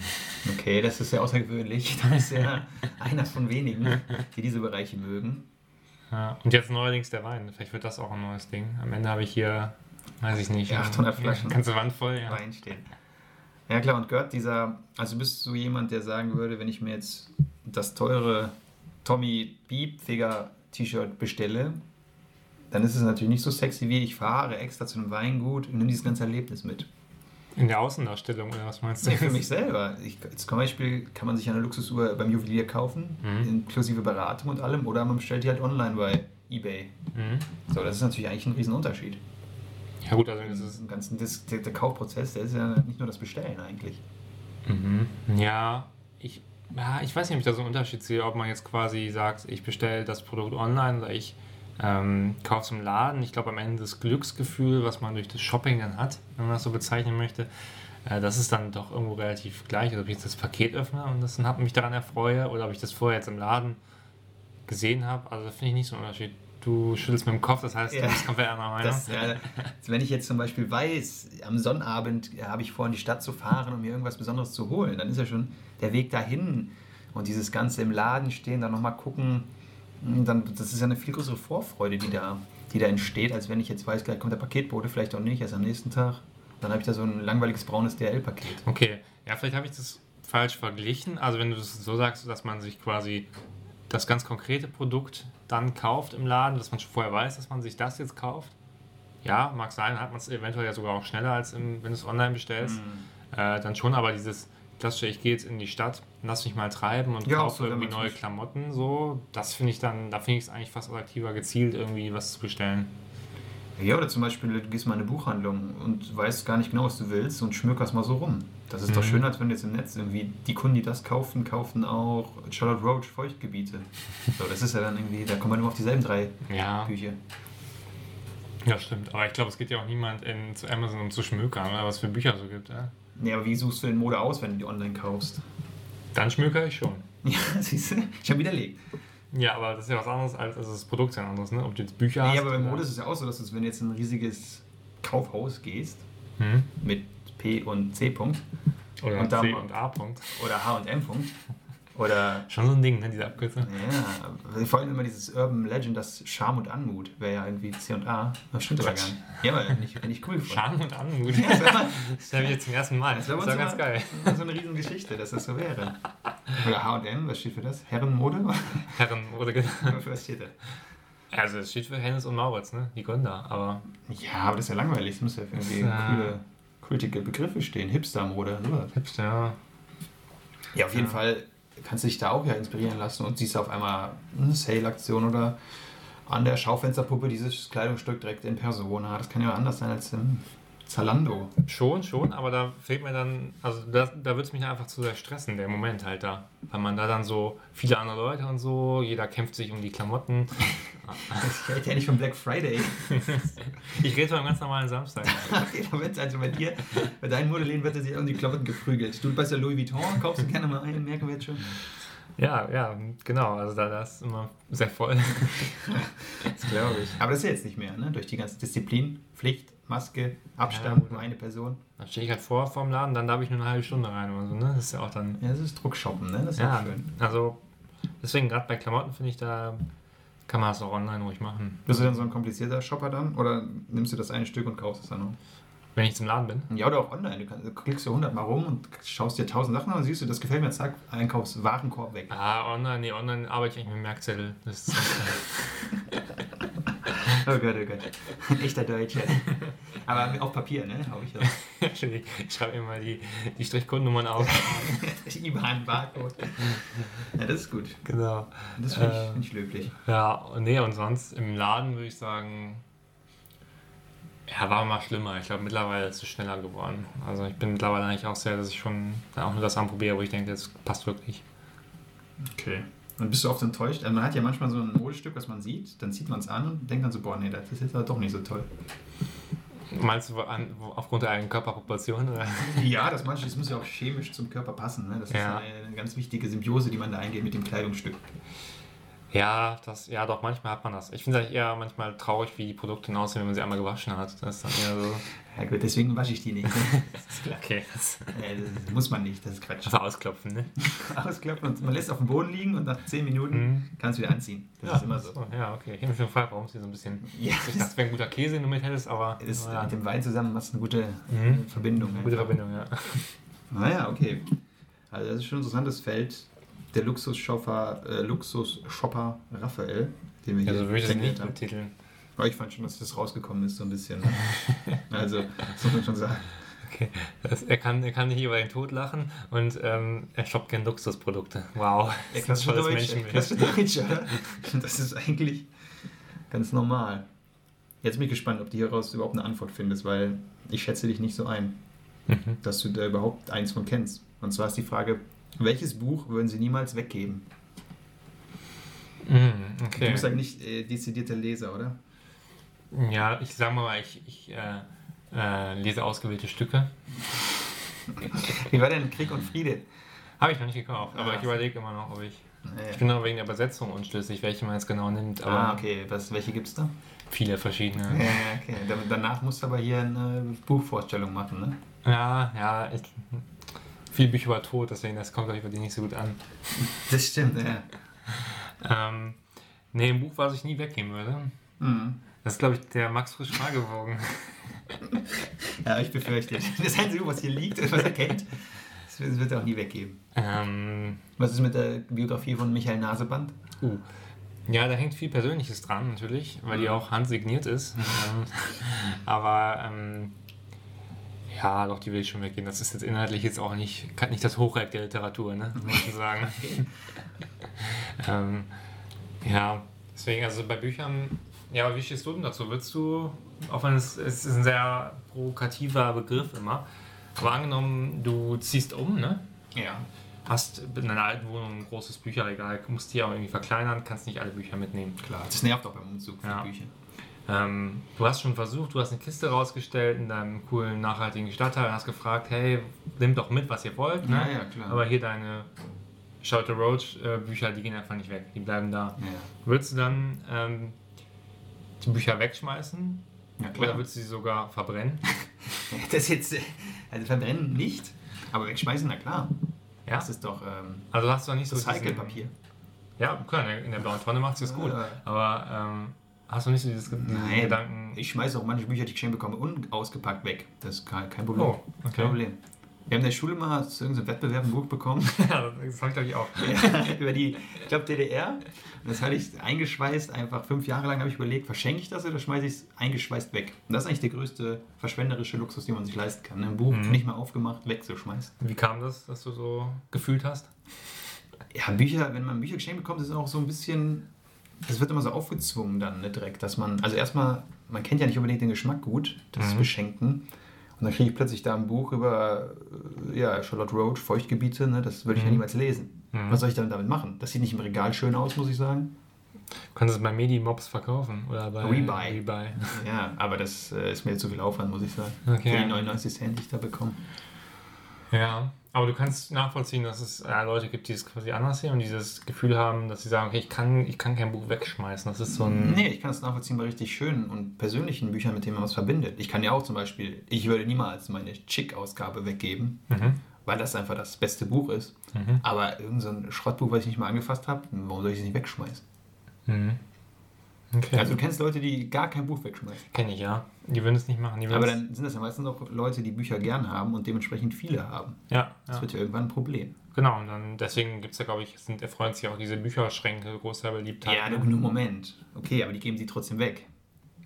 Okay, das ist sehr außergewöhnlich. Du bist ja einer von wenigen, die diese Bereiche mögen. Ja, und jetzt neuerdings der Wein. Vielleicht wird das auch ein neues Ding. Am Ende habe ich hier, weiß ich nicht, Ja, 800 Flaschen. ganze Wand voll. Ja. Wein stehen. Ja klar, und gehört dieser, also bist du jemand, der sagen würde, wenn ich mir jetzt das teure Tommy Beepfiger T-Shirt bestelle, dann ist es natürlich nicht so sexy wie ich fahre extra zu einem Weingut und nehme dieses ganze Erlebnis mit. In der Außendarstellung, oder was meinst du? Nee, für mich selber. Ich, zum Beispiel kann man sich eine Luxusuhr beim Juwelier kaufen, Mhm. inklusive Beratung und allem, oder man bestellt die halt online bei Ebay. Mhm. So, das ist natürlich eigentlich ein Riesenunterschied. Ja gut, also das ist ein ganzen, das, der, der Kaufprozess, der ist ja nicht nur das Bestellen eigentlich. Mhm. Ja, ich, ja, ich weiß nicht, ob ich da so einen Unterschied sehe, ob man jetzt quasi sagt, ich bestelle das Produkt online oder ich ähm, kaufe es im Laden. Ich glaube, am Ende das Glücksgefühl, was man durch das Shopping dann hat, wenn man das so bezeichnen möchte, äh, das ist dann doch irgendwo relativ gleich. Also ob ich jetzt das Paket öffne und das dann mich daran erfreue oder ob ich das vorher jetzt im Laden gesehen habe. Also da finde ich nicht so einen Unterschied. Du schüttelst mit dem Kopf, das heißt, Ja. du bist komplett anderer Meinung. Das, ja, wenn ich jetzt zum Beispiel weiß, am Sonnabend habe ich vor, in die Stadt zu fahren, um mir irgendwas Besonderes zu holen, dann ist ja schon der Weg dahin und dieses Ganze im Laden stehen, dann nochmal gucken, dann, das ist ja eine viel größere Vorfreude, die da, die da entsteht, als wenn ich jetzt weiß, gleich kommt der Paketbote, vielleicht auch nicht, erst am nächsten Tag. Dann habe ich da so ein langweiliges braunes DL-Paket. Okay, ja, vielleicht habe ich das falsch verglichen. Also wenn du das so sagst, dass man sich quasi das ganz konkrete Produkt dann kauft im Laden, dass man schon vorher weiß, dass man sich das jetzt kauft. Ja, mag sein, hat man es eventuell ja sogar auch schneller, als im, wenn du es online bestellst. Mhm. Äh, dann schon, aber dieses klassische, ich gehe jetzt in die Stadt, lass mich mal treiben und Ja, kaufe so, irgendwie neue Klamotten, so, das finde ich dann, da finde ich es eigentlich fast attraktiver, gezielt irgendwie was zu bestellen. Ja, oder zum Beispiel, du gehst mal in eine Buchhandlung und weißt gar nicht genau, was du willst und schmückerst mal so rum. Das ist doch Mhm. schöner, als wenn du jetzt im Netz irgendwie, die Kunden, die das kaufen, kaufen auch Charlotte Roach Feuchtgebiete. So, das ist ja dann irgendwie, da kommen wir nur auf dieselben drei Ja, Bücher. ja, stimmt. Aber ich glaube, es geht ja auch niemand in, zu Amazon, um zu schmökern, oder was für Bücher so gibt. Ja? Nee, aber wie suchst du denn Mode aus, wenn du die online kaufst? Dann schmökere ich schon. Ja, siehst du, ich habe widerlegt. Ja, aber das ist ja was anderes als also das Produkt ist ja ein anderes, ne? Ob du jetzt Bücher hast. Nee, aber bei Mode ist es ja auch so, dass du, wenn du jetzt in ein riesiges Kaufhaus gehst, Hm? mit P und C Punkt Oder Und C und A Punkt. oder H und M Punkt oder Schon so ein Ding, ne? Diese Abkürzung. Ja, vor allem immer dieses Urban Legend, das Charme und Anmut wäre ja irgendwie C und A. Das stimmt aber gar nicht. Ja, aber nicht, nicht cool gefunden. Scham und Anmut. Ja, das wäre Das habe ich jetzt zum ersten Mal. Das wär ist bei ja uns ganz geil. so eine riesen Geschichte, dass das so wäre. Oder H&M, was steht für das? Herrenmode? Herren oder genau. was steht da? Also es steht für Hennes und Mauritz, ne? Die Gründer. Aber Ja, aber das ist ja langweilig. Es muss ja für irgendwie Ja. coole, kultige Begriffe stehen. Hipster-Mode, sowas. Hipster, ja. Ja, auf jeden Ja. Fall kannst dich da auch ja inspirieren lassen und siehst auf einmal eine Sale-Aktion oder an der Schaufensterpuppe dieses Kleidungsstück direkt in Persona. Das kann ja anders sein als im Zalando. Schon, schon, aber da fehlt mir dann, also da, da würde es mich einfach zu sehr stressen, der Moment halt da. Weil man da dann so viele andere Leute und so, jeder kämpft sich um die Klamotten. Ich rede ja nicht von Black Friday. Ich rede von einem ganz normalen Samstag. Da wird also bei dir, bei deinen Modelläden wird er sich um die Klamotten geprügelt. Du bist ja Louis Vuitton, kaufst du gerne mal einen, merken wir jetzt schon. Ja, ja, genau. Also da das ist immer sehr voll. Das glaube ich. Aber das ist jetzt nicht mehr, ne? Durch die ganze Disziplin, Pflicht, Maske, Ja, Abstand, gut. nur eine Person. Dann stehe ich halt vor vorm Laden, dann darf ich nur eine halbe Stunde rein oder so, ne? Das ist ja auch dann. Ja, das ist Druckshoppen, ne? Das ist Ja, schön. also deswegen gerade bei Klamotten finde ich, da kann man das auch online ruhig machen. Bist du dann so ein komplizierter Shopper dann? Oder nimmst du das eine Stück und kaufst es dann noch? Wenn ich zum Laden bin. Ja, oder auch online. Du, klickst so 100 Mal rum und schaust dir 1000 Sachen an und siehst du, das gefällt mir, zack, Einkaufswarenkorb weg. Ah, online, nee, online arbeite ich eigentlich mit Merkzettel. Das ist Oh Gott, oh Gott. Echter Deutscher. Aber auf Papier, ne? Hau ich das. ich schreibe mir mal die, die Strichcodenummern auf. IBAN, Barcode. Ja, das ist gut. genau. Das finde ich, Äh, find ich löblich. Ja, nee, und sonst im Laden würde ich sagen, ja, war mal schlimmer. Ich glaube, mittlerweile ist es schneller geworden. Also ich bin mittlerweile eigentlich auch sehr, dass ich schon dann auch nur das anprobiere, wo ich denke, das passt wirklich. Okay. Und bist du oft enttäuscht? Also man hat ja manchmal so ein Modestück, was man sieht, dann zieht man es an und denkt dann so, boah, nee, das ist jetzt aber doch nicht so toll. Meinst du an, aufgrund der eigenen Körperproportion? Oder? Ja, das manche, das muss ja auch chemisch zum Körper passen. Ne? Das Ja. ist eine, eine ganz wichtige Symbiose, die man da eingeht mit dem Kleidungsstück. Ja, das, ja, doch, manchmal hat man das. Ich finde es eher manchmal traurig, wie die Produkte aussehen, wenn man sie einmal gewaschen hat. Das ist dann eher so. Ja gut, deswegen wasche ich die nicht. Das ist klar. Okay, das, Äh, das muss man nicht, das ist Quatsch. also ausklopfen, ne? Ausklappen und man lässt es auf dem Boden liegen und nach 10 Minuten Mhm. kann es wieder anziehen. Das ist immer so. Ja, okay. Ich habe mich schon gefragt, warum es hier so ein bisschen. Ja, Ich dachte, es wäre ein guter Käse, den du mit hättest, aber. ist naja, mit dem Wein zusammen was eine gute Mhm. Verbindung. gute einfach. Verbindung, ja. Naja, okay. Also das ist schon ein interessantes Feld. Der Luxusshopper, äh, Luxusshopper Raphael, den wir hier Also würde ich das nicht haben. betiteln. Aber ich fand schon, dass das rausgekommen ist, so ein bisschen. Ne? also, das muss man schon sagen. Okay. Das, er, kann, er kann nicht über den Tod lachen und ähm, er shoppt gerne Luxusprodukte. Wow. Der Das ist ein tolles Menschenbild. Das ist eigentlich ganz normal. Jetzt bin ich gespannt, ob du hieraus überhaupt eine Antwort findest, weil ich schätze dich nicht so ein, Mhm. dass du da überhaupt eins von kennst. Und zwar ist die Frage, welches Buch würden sie niemals weggeben? Du okay. bist halt nicht äh, dezidierter Leser, oder? Ja, ich sag mal, ich, ich äh, äh, lese ausgewählte Stücke. Wie war denn Krieg und Friede? Habe ich noch nicht gekauft, aber Ah. ich überlege immer noch, ob ich. Naja. Ich bin noch wegen der Übersetzung unschlüssig, welche man jetzt genau nimmt, Ah, okay. Was, welche gibt's da? viele verschiedene. Ja, okay. Da- Danach musst du aber hier eine Buchvorstellung machen, ne? Ja, ja, ich, viele Bücher über Tod, deswegen das kommt, glaube ich, bei dir nicht so gut an. Das stimmt, ja. Ähm, nee, ein Buch, was ich nie weggeben würde. Mhm. Das ist, glaube ich, der Max Frisch Fragebogen. Ja, ich befürchte. Das einzige, was hier liegt, was er kennt, das wird- er auch nie weggeben. ähm, Was ist mit der Biografie von Michael Naseband? uh. Ja, da hängt viel Persönliches dran, natürlich, weil die auch handsigniert ist. ähm, aber ähm, ja, doch, die will ich schon weggeben. Das ist jetzt inhaltlich jetzt auch nicht, nicht das Hochreck der Literatur, ne? muss ich sagen. ähm, ja, deswegen, also bei Büchern, ja, aber wie stehst du denn dazu? Würdest du, auch wenn es, es ist ein sehr provokativer Begriff immer, aber angenommen, du ziehst um, ne? Ja. Hast in deiner alten Wohnung ein großes Bücherregal, musst die aber irgendwie verkleinern, kannst nicht alle Bücher mitnehmen. Klar. Das nervt auch beim Umzug für Ja. Bücher. Ähm, du hast schon versucht, du hast eine Kiste rausgestellt in deinem coolen, nachhaltigen Stadtteil und hast gefragt, hey, nehmt doch mit, was ihr wollt. Ne? Ja, ja, klar. Aber hier deine Shelter Roach äh, Bücher, die gehen einfach nicht weg, die bleiben da. Ja, Würdest du dann ähm, die Bücher wegschmeißen ja oder klar. würdest du sie sogar verbrennen? Das jetzt, also verbrennen nicht, aber wegschmeißen, na klar. Ja? Das ist doch ähm, Also hast du noch nicht so Recycelpapier. Ja, klar, in der- blauen Tonne macht es gut. Aber ähm, hast du nicht so dieses Nein, Gedanken, ich schmeiße auch manche Bücher, die ich geschenkt bekomme, unausgepackt weg. Das ist kein, Problem. Oh, okay. Kein Problem. Wir haben in der Schule mal zu irgendeinem Wettbewerb ein Buch bekommen ja, das habe ich glaube ich auch. über die, ich glaube, DDR. Und das hatte ich eingeschweißt, einfach fünf Jahre lang habe ich überlegt, verschenke ich das oder schmeiße ich es eingeschweißt weg? Und das ist eigentlich der größte verschwenderische Luxus, den man sich leisten kann. ne? Ein Buch Mhm. nicht mal aufgemacht, wegzuschmeißen. Wie kam das, dass du so gefühlt hast? Ja, Bücher, wenn man Bücher geschenkt bekommt, ist es auch so ein bisschen, das wird immer so aufgezwungen dann, ne, direkt, dass man, also erstmal, man kennt ja nicht unbedingt den Geschmack gut des Mhm. Beschenkten. Und dann kriege ich plötzlich da ein Buch über äh, ja, Charlotte Roach, Feuchtgebiete, ne, das würde ich ja Mhm. niemals lesen. Mhm. Was soll ich dann damit machen? Das sieht nicht im Regal schön aus, muss ich sagen. Du kannst es bei Medimobs verkaufen oder bei Rebuy. Rebuy. Ja, aber das äh, ist mir zu viel Aufwand, muss ich sagen. Okay. Für die 99 Cent, die ich da bekomme. Ja, aber du kannst nachvollziehen, dass es äh, Leute gibt, die es quasi anders sehen und dieses Gefühl haben, dass sie sagen, okay, ich kann, ich kann kein Buch wegschmeißen. Das ist so ein... Nee, ich kann es nachvollziehen bei richtig schönen und persönlichen Büchern, mit denen man was verbindet. Ich kann ja auch zum Beispiel, ich würde niemals meine Chick-Ausgabe weggeben, Mhm. weil das einfach das beste Buch ist. Mhm. Aber irgendein so Schrottbuch, was ich nicht mal angefasst habe, warum soll ich es nicht wegschmeißen? Mhm. Okay. Also du kennst Leute, die gar kein Buch wegschmeißen. Kenne ich, ja. Die würden es nicht machen. Aber dann sind das ja meistens auch Leute, die Bücher gern haben und dementsprechend viele haben. Ja, Das ja. wird ja irgendwann ein Problem. genau. Und dann, deswegen gibt es ja, glaube ich, sind, erfreuen sich auch diese Bücherschränke großer Beliebtheit. Ja, nur Moment. Okay, aber die geben sie trotzdem weg.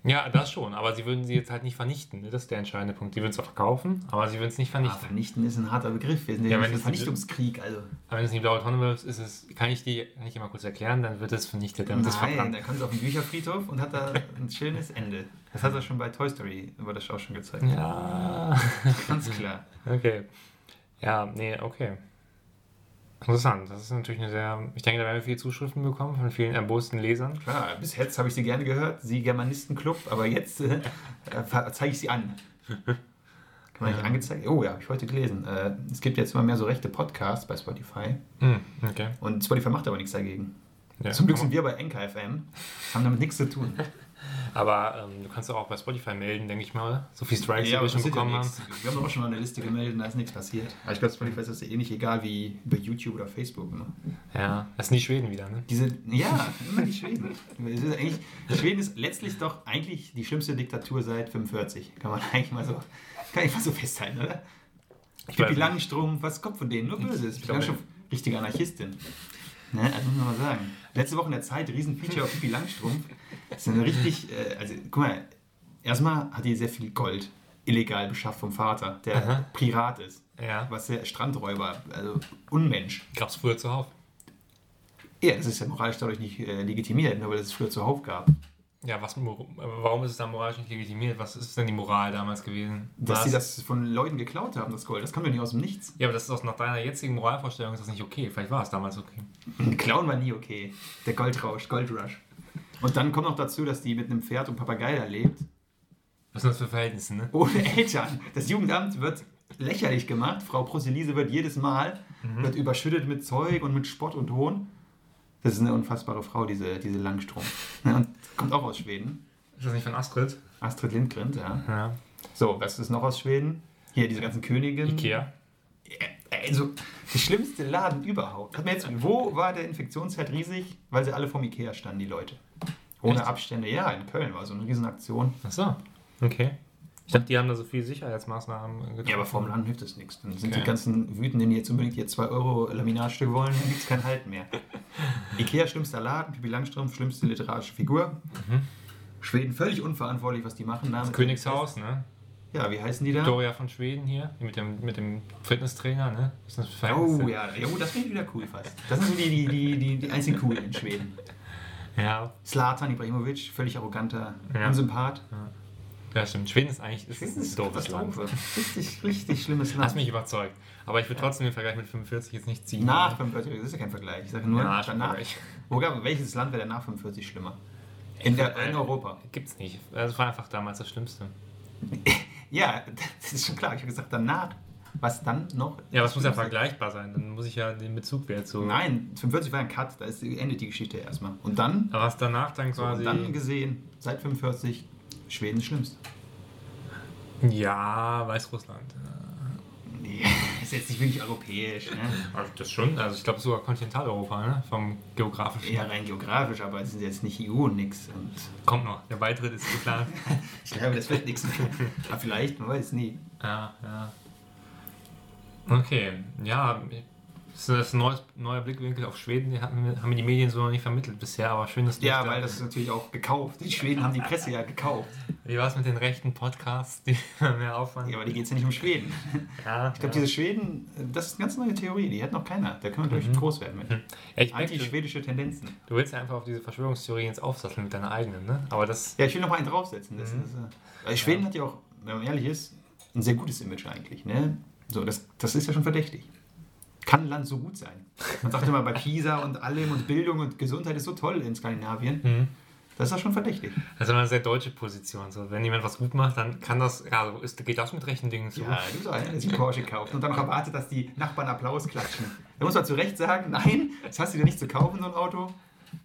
Ja, das schon. Aber sie würden sie jetzt halt nicht vernichten. ne? Das ist der entscheidende Punkt. Die würden es zwar verkaufen, aber sie würden es nicht Ah, vernichten. vernichten ist ein harter Begriff. Wir sind Ja, ja, wenn nicht im Vernichtungskrieg. Also. Aber wenn du es in die blaue Tonne wirfst, ist es, kann ich dir, kann ich dir mal kurz erklären, dann wird es vernichtet, dann es Nein, verbrannt. da kommt es auf den Bücherfriedhof und hat da ein schönes Ende. Das hat er schon bei Toy Story, war das auch schon gezeigt. Ja, Ganz klar. okay. Ja, nee, okay. Interessant. Das ist natürlich eine sehr. Ich denke, da werden wir viele Zuschriften bekommen von vielen erbosten Lesern. Klar, bis jetzt habe ich sie gerne gehört, sie Germanistenclub, aber jetzt äh, zeige ich sie an. Kann man nicht Ja. angezeigt? Oh ja, habe ich heute gelesen. Äh, es gibt jetzt immer mehr so rechte Podcasts bei Spotify Hm, okay. und Spotify macht aber nichts dagegen. Ja, Zum Glück sind wir bei Anchor FM, haben damit nichts zu tun. Aber ähm, du kannst auch bei Spotify melden, denke ich mal. So viele Strikes, Ja, die wir schon passiert ja bekommen haben. Wir haben doch auch schon mal eine Liste gemeldet und da ist nichts passiert. Aber ich glaube, Spotify ist das ja eh nicht egal wie bei YouTube oder Facebook. Ne? Ja, das sind die Schweden wieder, ne? Diese, ja, immer die Schweden. Ist Schweden ist letztlich doch eigentlich die schlimmste Diktatur seit 45. Kann man eigentlich mal so, kann ich mal so festhalten, oder? Ich Pippi weiß- Langstrumpf, was kommt von denen? Nur Böses. Pippi glaube, Langstrumpf, richtige Anarchistin. Ne, also muss man mal sagen. Letzte Woche in der Zeit, Riesenfeature auf Pippi Langstrumpf. Das ist eine richtig, äh, also guck mal, erstmal hat die sehr viel Gold illegal beschafft vom Vater, der Aha. Pirat ist. Ja, Was der Strandräuber, also Unmensch. gab es früher zuhauf. Ja, das ist ja moralisch dadurch nicht äh, legitimiert, nur weil es früher zuhauf gab. Ja, was, warum ist es dann moralisch nicht legitimiert? Was ist denn die Moral damals gewesen? Dass Was- sie das von Leuten geklaut haben, das Gold, das kommt ja nicht aus dem Nichts. Ja, aber das ist auch nach deiner jetzigen Moralvorstellung ist das nicht okay. Vielleicht war es damals okay. Klauen war nie okay. Der Goldrausch, Goldrush. Und dann kommt noch dazu, dass die mit einem Pferd und Papagei da lebt. Was sind das für Verhältnisse, ne? Ohne Eltern. Das Jugendamt wird lächerlich gemacht. Frau Proselise wird jedes Mal wird überschüttet mit Zeug und mit Spott und Hohn. Das ist eine unfassbare Frau, diese, diese Langstrom. Ja, und kommt auch aus Schweden. Ist das nicht von Astrid? Astrid Lindgren, ja. Ja. So, was ist noch aus Schweden? Hier, diese ganzen Königinnen. Ikea. Also, der schlimmste Laden überhaupt. Hat mir jetzt, wo war der Infektionsherd riesig? Weil sie alle vom Ikea standen, die Leute. Ohne Echt? Abstände. Ja, in Köln war so eine Riesenaktion. Ach so. Okay. Ich dachte, die haben da so viele Sicherheitsmaßnahmen getroffen. Ja, aber vorm Laden hilft das nichts. Dann sind Okay. die ganzen Wütenden, die jetzt unbedingt ihr 2 Euro Laminatstück wollen, dann gibt es kein Halt mehr. Ikea, schlimmster Laden, Pippi Langstrumpf, schlimmste literarische Figur. Schweden völlig unverantwortlich, was die machen. Das. Königshaus, ne? Ja, wie heißen die da? Victoria von Schweden hier, mit dem, mit dem Fitnesstrainer, ne? Oh Verhältnisse? ja, ja, oh, das finde ich wieder cool fast. Das sind so die, die, die, die, die einzigen coolen in Schweden. Ja, Slatan Ibrahimovic, völlig arroganter Ja. Unsympath. ja, stimmt. Schweden ist eigentlich ist Schweden ein ist doofes Land. Richtig, richtig schlimmes Hast Land. mich überzeugt. Aber ich würde trotzdem den Vergleich mit 45 jetzt nicht ziehen. Nach 45, das ist ja kein Vergleich. Ich sage nur Ja, danach. Vergleich. Wo gab, welches Land wäre denn nach 45 schlimmer? In, der, in Europa. Gibt's nicht. Das war einfach damals das Schlimmste. Ja, das ist schon klar. Ich habe gesagt, danach. Was dann noch? Ja, aber es muss ja vergleichbar sein. Dann muss ich ja den Bezugwert so. Nein, 45 war ein Cut, da ist, endet die Geschichte erstmal. Und dann, Aber was danach dann so, quasi. und dann gesehen, seit 45, Schweden ist schlimmst. ja, Weißrussland. Ja, ist jetzt nicht wirklich europäisch, ne? Also das schon. Also ich glaube sogar Kontinentaleuropa, ne? Vom geografischen. Eher rein geografisch, aber es sind jetzt nicht EU und nix. Und Kommt noch. Der Beitritt ist geplant. ich glaube, das wird nichts. Aber vielleicht, man weiß nie. ja, ja. Okay, ja. Das ist ein neues, neuer Blickwinkel auf Schweden. Wir- haben mir die Medien so noch nicht vermittelt bisher, aber schön, dass du Ja, dich da- weil das ist natürlich auch gekauft. Die Schweden haben die Presse ja gekauft. Wie war es mit den rechten Podcasts, die mehr Aufwand? Ja, aber die geht es ja nicht um Schweden. ja, Ich glaube, diese Schweden, das ist eine ganz neue Theorie, die hat noch keiner. Da können wir, glaube ich, groß werden mit. ja, merke, du, Anti-schwedische Tendenzen. du willst ja einfach auf diese Verschwörungstheorien ins Aufsatteln mit deiner eigenen, ne? Aber das. Ja, ich will noch mal einen draufsetzen. Das, Mhm. ist, äh, weil Schweden hat ja auch, wenn man ehrlich ist, ein sehr gutes Image eigentlich. Ne? So, das, das ist ja schon verdächtig. Kann ein Land so gut sein? Man sagt immer bei Pisa und allem und Bildung und Gesundheit ist so toll in Skandinavien. Hm. Das ist ja schon verdächtig. Das ist eine sehr deutsche Position. So, wenn jemand was gut macht, dann kann das. Ja, ist, geht das mit rechten Dingen zu. Ja, du der sich Porsche kauft und dann noch erwartet, dass die Nachbarn Applaus klatschen. Da muss man zu Recht sagen, nein, das hast du dir nicht zu kaufen, so ein Auto.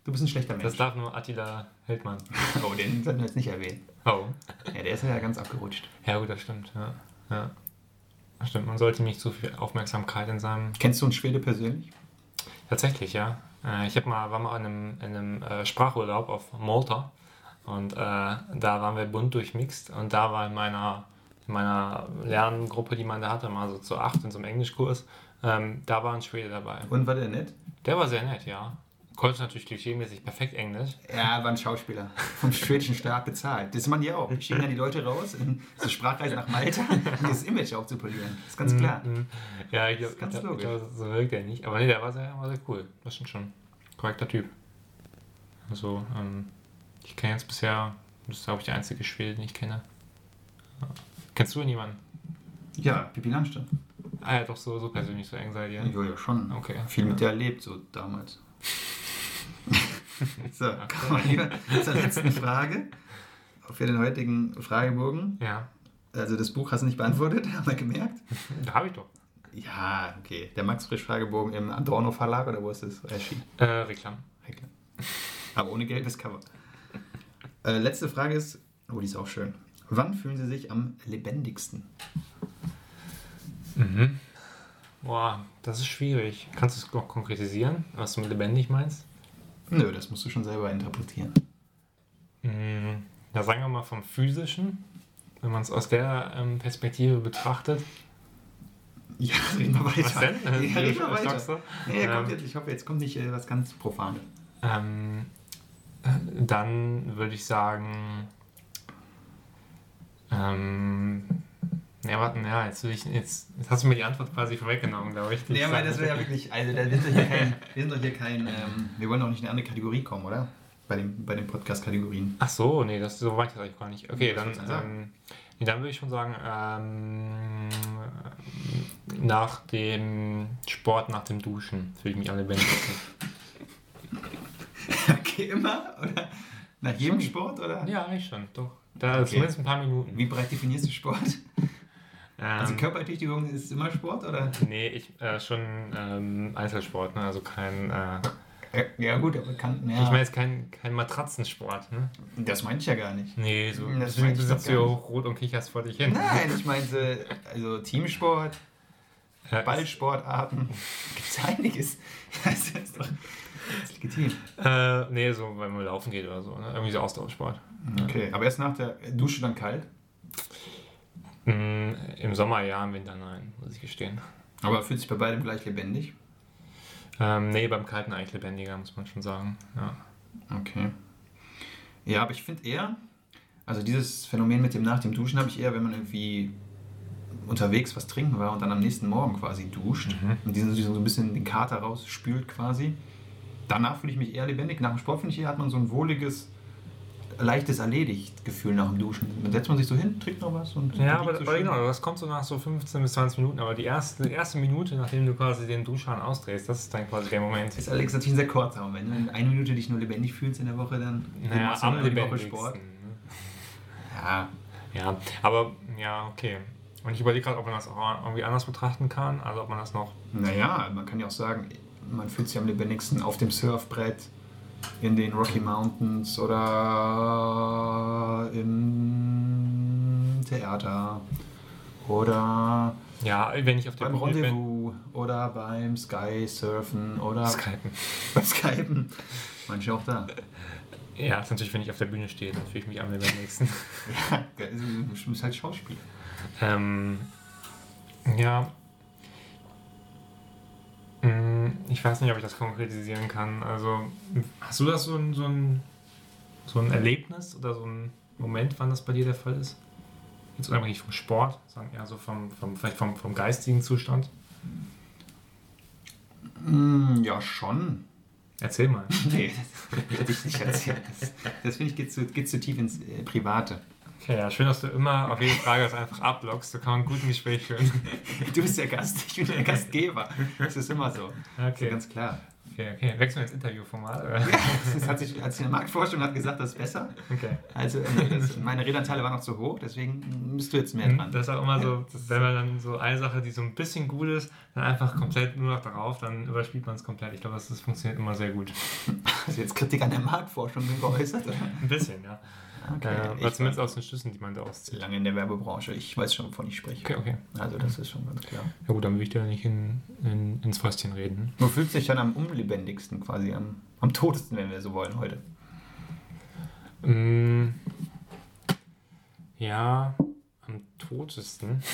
Du bist ein schlechter Das Mensch. darf nur Attila Heldmann. Oh, den sollten wir jetzt nicht erwähnen. Oh. Ja, der ist ja ganz abgerutscht. Ja, gut, das stimmt. Ja. ja. Stimmt. Man sollte nicht zu viel Aufmerksamkeit in seinem. Kennst du einen Schwede persönlich? Tatsächlich, ja. Äh, Ich hab mal, war mal in einem, in einem äh, Sprachurlaub auf Malta und äh, da waren wir bunt durchmixt und da war in meiner, in meiner Lerngruppe, die man da hatte, mal so zu acht in so einem Englischkurs, ähm, da war ein Schwede dabei. Und war der nett? Der war sehr nett, ja. Konnte natürlich klischeemäßig perfekt Englisch. Ja, war ein Schauspieler. Vom schwedischen Staat bezahlt. Das machen die auch. Die schicken dann die Leute raus in so Sprachreise nach Malta, um dieses Image aufzupolieren. Das ist ganz klar. Mhm. Ja, ich glaube, ganz glaub, logisch. glaub, so wirkt er nicht. Aber nee, der war sehr, war sehr cool. Das stimmt schon. Korrekter Typ. Also, ähm, ich kenne jetzt bisher, das ist glaube ich der einzige Schwede, den ich kenne. Kennst du jemanden? Ja, Pippi Langstrumpf. Ah ja, doch so, so persönlich so eng seid ihr. Ja, ja, schon. Okay. Viel mit der erlebt, so damals. so, kommen wir lieber zur letzten Frage. Für den heutigen Fragebogen. Ja, Also das Buch hast du nicht beantwortet, haben wir gemerkt. da habe ich doch. Ja, okay. Der Max Frisch Fragebogen im Adorno Verlag oder wo ist das erschienen? Äh, Reklam. Okay. Aber ohne gelbes Cover. Äh, letzte Frage ist, oh, die ist auch schön. Wann fühlen Sie sich am lebendigsten? Mhm. Boah, das ist schwierig. Kannst du es noch konkretisieren, was du mit lebendig meinst? Nö, das musst du schon selber interpretieren. Mhm. Ja, sagen wir mal vom physischen, wenn man es aus der ähm, Perspektive betrachtet. Ja, reden wir weiter. Was denn? Ja, reden wir weiter. Nee, kommt Ähm, jetzt, ich hoffe, jetzt kommt nicht äh, was ganz Profanes. Ähm, äh, dann würde ich sagen. Ähm, ja, warte, ja, jetzt, ich, jetzt, jetzt hast du mir die Antwort quasi vorweggenommen, glaube ich. ich aber sagen das wäre ja wirklich, also da sind doch hier kein, wir sind doch hier kein, ähm, wir wollen doch nicht in eine andere Kategorie kommen, oder? Bei, dem, bei den Podcast-Kategorien. Ach so, nee, das, so weit eigentlich gar nicht. Okay, Was dann, ähm, nee, dann würde ich schon sagen, ähm, nach dem Sport, nach dem Duschen fühle ich mich am lebendigsten. Okay, immer? Oder nach jedem Sport? Oder? ja, eigentlich schon, doch. Da Okay. zumindest ein paar Minuten. Wie breit definierst du Sport? Also Ähm, Körperertüchtigung ist immer Sport, oder? Nee, ich äh, schon ähm, Einzelsport, ne? also kein. Äh, Ja, gut, aber kann, ja, Ich meine jetzt kein, kein Matratzensport, ne? das meinte ich ja gar nicht. Nee, so Das deswegen sitzt du nicht. auch rot und kicherst vor dich hin. Nein, ich meinte, also Teamsport, Ja, Ballsportarten, gibt es einiges. Das ist doch das ist legitim. Äh, nee, so wenn man laufen geht oder so, ne? Irgendwie so Ausdauersport. Okay, aber erst nach der Dusche dann kalt? Mm, Im Sommer ja, im Winter nein, muss ich gestehen. Aber fühlt sich bei beidem gleich lebendig? Ähm, nee, beim Kalten eigentlich lebendiger, muss man schon sagen. Ja. Okay. Ja, aber ich finde eher, also dieses Phänomen mit dem nach dem Duschen habe ich eher, wenn man irgendwie unterwegs was trinken war und dann am nächsten Morgen quasi duscht Mhm. und diesen so ein bisschen den Kater rausspült quasi. Danach fühle ich mich eher lebendig. Nach dem Sport finde ich eher, hat man so ein wohliges, leichtes Erledigt-Gefühl nach dem Duschen. Dann setzt man sich so hin, trinkt noch was und Ja, aber, so aber genau, das kommt so nach so 15 bis 20 Minuten, aber die erste, die erste Minute, nachdem du quasi den Duschhahn ausdrehst, das ist dann quasi der Moment. Ist allerdings natürlich ein sehr kurzer Moment. Wenn du in einer Minute dich nur lebendig fühlst in der Woche, dann Naja, machst du am die Woche lebendigsten. Sport. ne? Ja, Ja, aber ja, okay. Und ich überlege gerade, ob man das auch irgendwie anders betrachten kann, also ob man das noch. Naja, man kann ja auch sagen, man fühlt sich am lebendigsten auf dem Surfbrett, in den Rocky Mountains oder im Theater oder Ja, wenn ich auf der beim Bühne bin. Rendezvous oder beim Sky Surfen oder Skypen. beim Skypen. Manche auch da. Ja, ist natürlich, wenn ich auf der Bühne stehe, dann fühle ich mich am lebendigsten. Ja, du bist halt Schauspieler. ähm, ja. Mm, Ich weiß nicht, ob ich das konkretisieren kann. Also, hast du das so ein, so ein, so ein Erlebnis oder so ein Moment, wann das bei dir der Fall ist? Jetzt unabhängig vom Sport, sondern eher so vom, vom, vielleicht vom, vom geistigen Zustand? Mm, Ja, schon. Erzähl mal. Nee, das will ich nicht erzählen. Das, das finde ich, geht zu, geht zu tief ins äh, Private. Okay, ja, schön, dass du immer auf jede Frage das einfach abblockst. So kann man gut ein Gespräch führen. Du bist der Gast, ich bin der Gastgeber. Das ist immer so. Das ist Okay, ja ganz klar. okay, okay. Wechseln wir ins Interviewformat? Oder? Das hat sich, als in der Marktforschung hat gesagt, das ist besser. Okay. Also äh, das, meine Redanteile waren noch zu hoch, deswegen bist du jetzt mehr dran. Mhm, Das ist auch immer so, wenn man dann so eine Sache, die so ein bisschen gut ist, dann einfach komplett nur noch darauf, dann überspielt man es komplett. Ich glaube, das, das funktioniert immer sehr gut. Hast du jetzt Kritik an der Marktforschung geäußert? Oder? Ein bisschen, ja. Okay. äh, oder zumindest aus den Schlüssen, die man da auszieht. lange in der Werbebranche. Ich weiß schon, wovon ich spreche. Okay, okay. Also das ist schon ganz klar. Ja gut, dann will ich dir nicht in, in, ins Fäustchen reden. Wo fühlst du dich dann am unlebendigsten quasi, am, am totesten, wenn wir so wollen heute? Mm, ja, am totesten.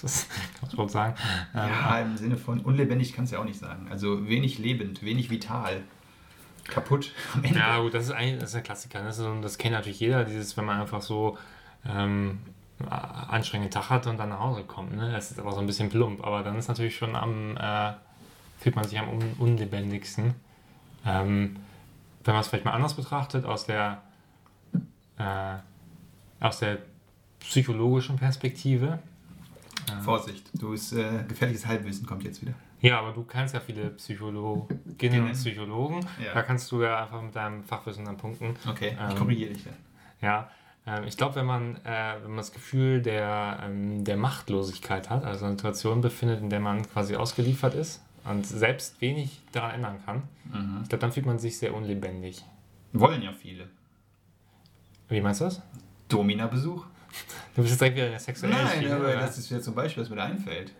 Das ist, kann man sagen. Ähm, Ja, im Sinne von unlebendig kannst du ja auch nicht sagen. Also wenig lebend, wenig vital. Kaputt am Ende. Ja, gut, das ist eigentlich das ist ein Klassiker. Das, ist das kennt natürlich jeder, dieses, wenn man einfach so ähm, anstrengenden Tag hat und dann nach Hause kommt. Ne? Das ist aber so ein bisschen plump, aber dann ist natürlich schon am, äh, fühlt man sich am un unlebendigsten. Ähm, wenn man es vielleicht mal anders betrachtet, aus der, äh, aus der psychologischen Perspektive, Ja. Vorsicht, du ist äh, gefährliches Halbwissen kommt jetzt wieder. Ja, aber du kannst ja viele Psychologinnen und Psychologen. Ja. Da kannst du ja einfach mit deinem Fachwissen dann punkten. Okay, ich Ähm, korrigiere dich dann. Ja, ähm, ich glaube, wenn man, äh, wenn man das Gefühl der, ähm, der Machtlosigkeit hat, also eine Situation befindet, in der man quasi ausgeliefert ist und selbst wenig daran ändern kann, Mhm. ich glaube, dann fühlt man sich sehr unlebendig. Wollen ja viele. Wie meinst du das? Domina-Besuch? Du bist jetzt direkt wieder in der sexuellen Nein, Schiene, aber oder? das ist jetzt zum Beispiel, was mir da einfällt.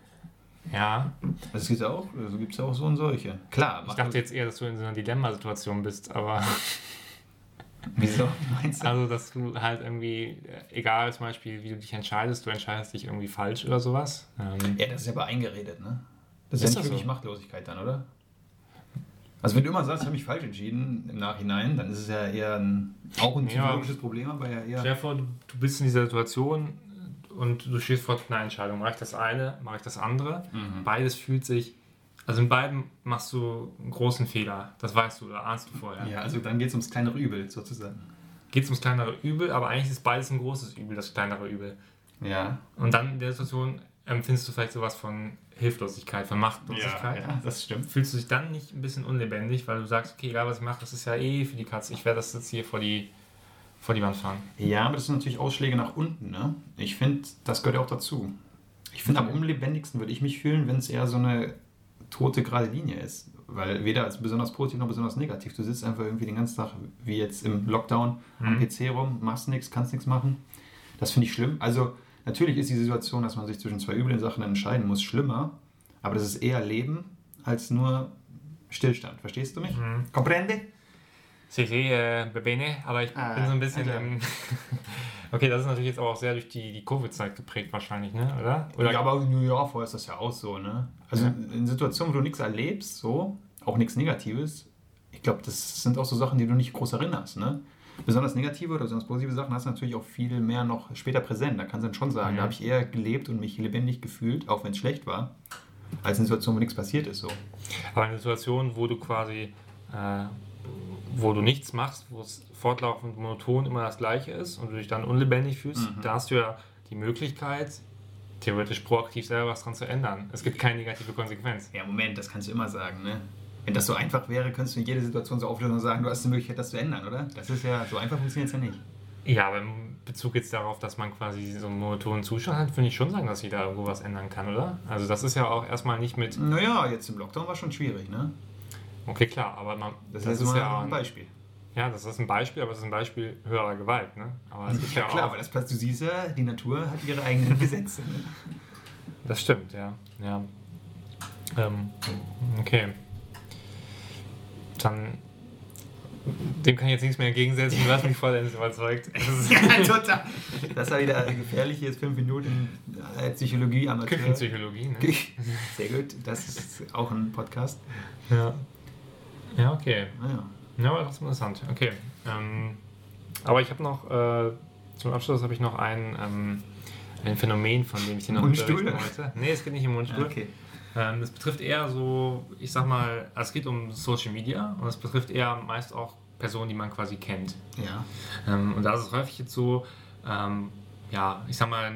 Ja, Also es gibt auch, also gibt es auch so und solche. Klar, ich dachte jetzt eher, dass du in so einer Dilemmasituation bist, aber Wieso? Meinst du? also, dass du halt irgendwie, egal zum Beispiel, wie du dich entscheidest, du entscheidest dich irgendwie falsch oder sowas. Ähm, Ja, das ist aber eingeredet, ne? Das ist, Ist ja das nicht wirklich so? Machtlosigkeit dann, oder? Also wenn du immer sagst, ich habe mich falsch entschieden im Nachhinein, dann ist es ja eher ein, auch ein Ja. psychologisches Problem, aber ja eher... Stell dir vor, du bist in dieser Situation und du stehst vor einer Entscheidung. Mache ich das eine, mache ich das andere? Mhm. Beides fühlt sich, also in beiden machst du einen großen Fehler. Das weißt du oder ahnst du vorher. Ja, also dann geht es ums kleinere Übel sozusagen. Geht es ums kleinere Übel, aber eigentlich ist beides ein großes Übel, das kleinere Übel. Ja. Und dann in der Situation empfindest du vielleicht sowas von Hilflosigkeit, von Machtlosigkeit. ja, das stimmt. Fühlst du dich dann nicht ein bisschen unlebendig, weil du sagst, okay, egal was ich mache, das ist ja eh für die Katze. Ich werde das jetzt hier vor die, vor die Wand fahren. Ja, aber das sind natürlich Ausschläge nach unten, ne? Ich finde, das gehört ja auch dazu. Ich finde, am unlebendigsten würde ich mich fühlen, wenn es eher so eine tote gerade Linie ist. Weil weder als besonders positiv noch besonders negativ. Du sitzt einfach irgendwie den ganzen Tag, wie jetzt im Lockdown, am Mhm. PC rum, machst nichts, kannst nichts machen. Das finde ich schlimm. Also, natürlich ist die Situation, dass man sich zwischen zwei üblen Sachen entscheiden muss, schlimmer. Aber das ist eher Leben als nur Stillstand. Verstehst du mich? Mhm. Comprende? Sie äh, bene, aber ich Ah, bin so ein bisschen also. im. okay, das ist natürlich jetzt aber auch sehr durch die, die Covid-Zeit geprägt, wahrscheinlich, ne? Oder? Oder ja, aber ja, vorher ist das ja auch so, ne? Also Ja. in Situationen, wo du nichts erlebst, so, auch nichts Negatives, ich glaube, das sind auch so Sachen, die du nicht groß erinnerst, ne? Besonders negative oder besonders positive Sachen hast du natürlich auch viel mehr noch später präsent. Da kannst du dann schon sagen, Mhm. da habe ich eher gelebt und mich lebendig gefühlt, auch wenn es schlecht war, als in Situationen, wo nichts passiert ist, so. aber eine Situation, wo du quasi, äh, wo du nichts machst, wo es fortlaufend monoton immer das Gleiche ist und du dich dann unlebendig fühlst, Mhm. da hast du ja die Möglichkeit, theoretisch proaktiv selber was dran zu ändern. Es gibt keine negative Konsequenz. Ja, Moment, das kannst du immer sagen, ne? Wenn das so einfach wäre, könntest du in jede Situation so auflösen und sagen, du hast die Möglichkeit, das zu ändern, oder? Das ist ja, so einfach funktioniert es ja nicht. Ja, aber in Bezug jetzt darauf, dass man quasi so einen monotonen Zustand hat, würde ich schon sagen, dass jeder irgendwo was ändern kann, oder? Also das ist ja auch erstmal nicht mit, Naja, jetzt im Lockdown war schon schwierig, ne? Okay klar, aber man, Das, das, ist, ist ja, ein Beispiel. ja, das ist ein Beispiel, aber es ist ein Beispiel höherer Gewalt, ne? Aber es gibt ja, Ja, klar, auch, aber das passt, du siehst ja, die Natur hat ihre eigenen Gesetze. ne? das stimmt, ja, ja. Ähm, okay. Dann, dem kann ich jetzt nichts mehr entgegensetzen, du hast mich vollends überzeugt. Das ist ja, total. Das war wieder gefährlich, jetzt fünf Minuten äh, Psychologie Amateur. Küchenpsychologie, ne? Sehr gut, das ist auch ein Podcast. Ja. Ja, okay. Naja. Ja, aber das ist interessant. Okay. Ähm, aber ich habe noch, äh, zum Abschluss habe ich noch ein, ähm, ein Phänomen, von dem ich dir noch Mundstuhl? wollte. Nee, es geht nicht um Mundstuhl. Okay. Ähm, das betrifft eher so, ich sag mal, also es geht um Social Media und es betrifft eher meist auch Personen, die man quasi kennt. Ja. Ähm, und da ist es häufig jetzt so, ähm, ja, ich sag mal,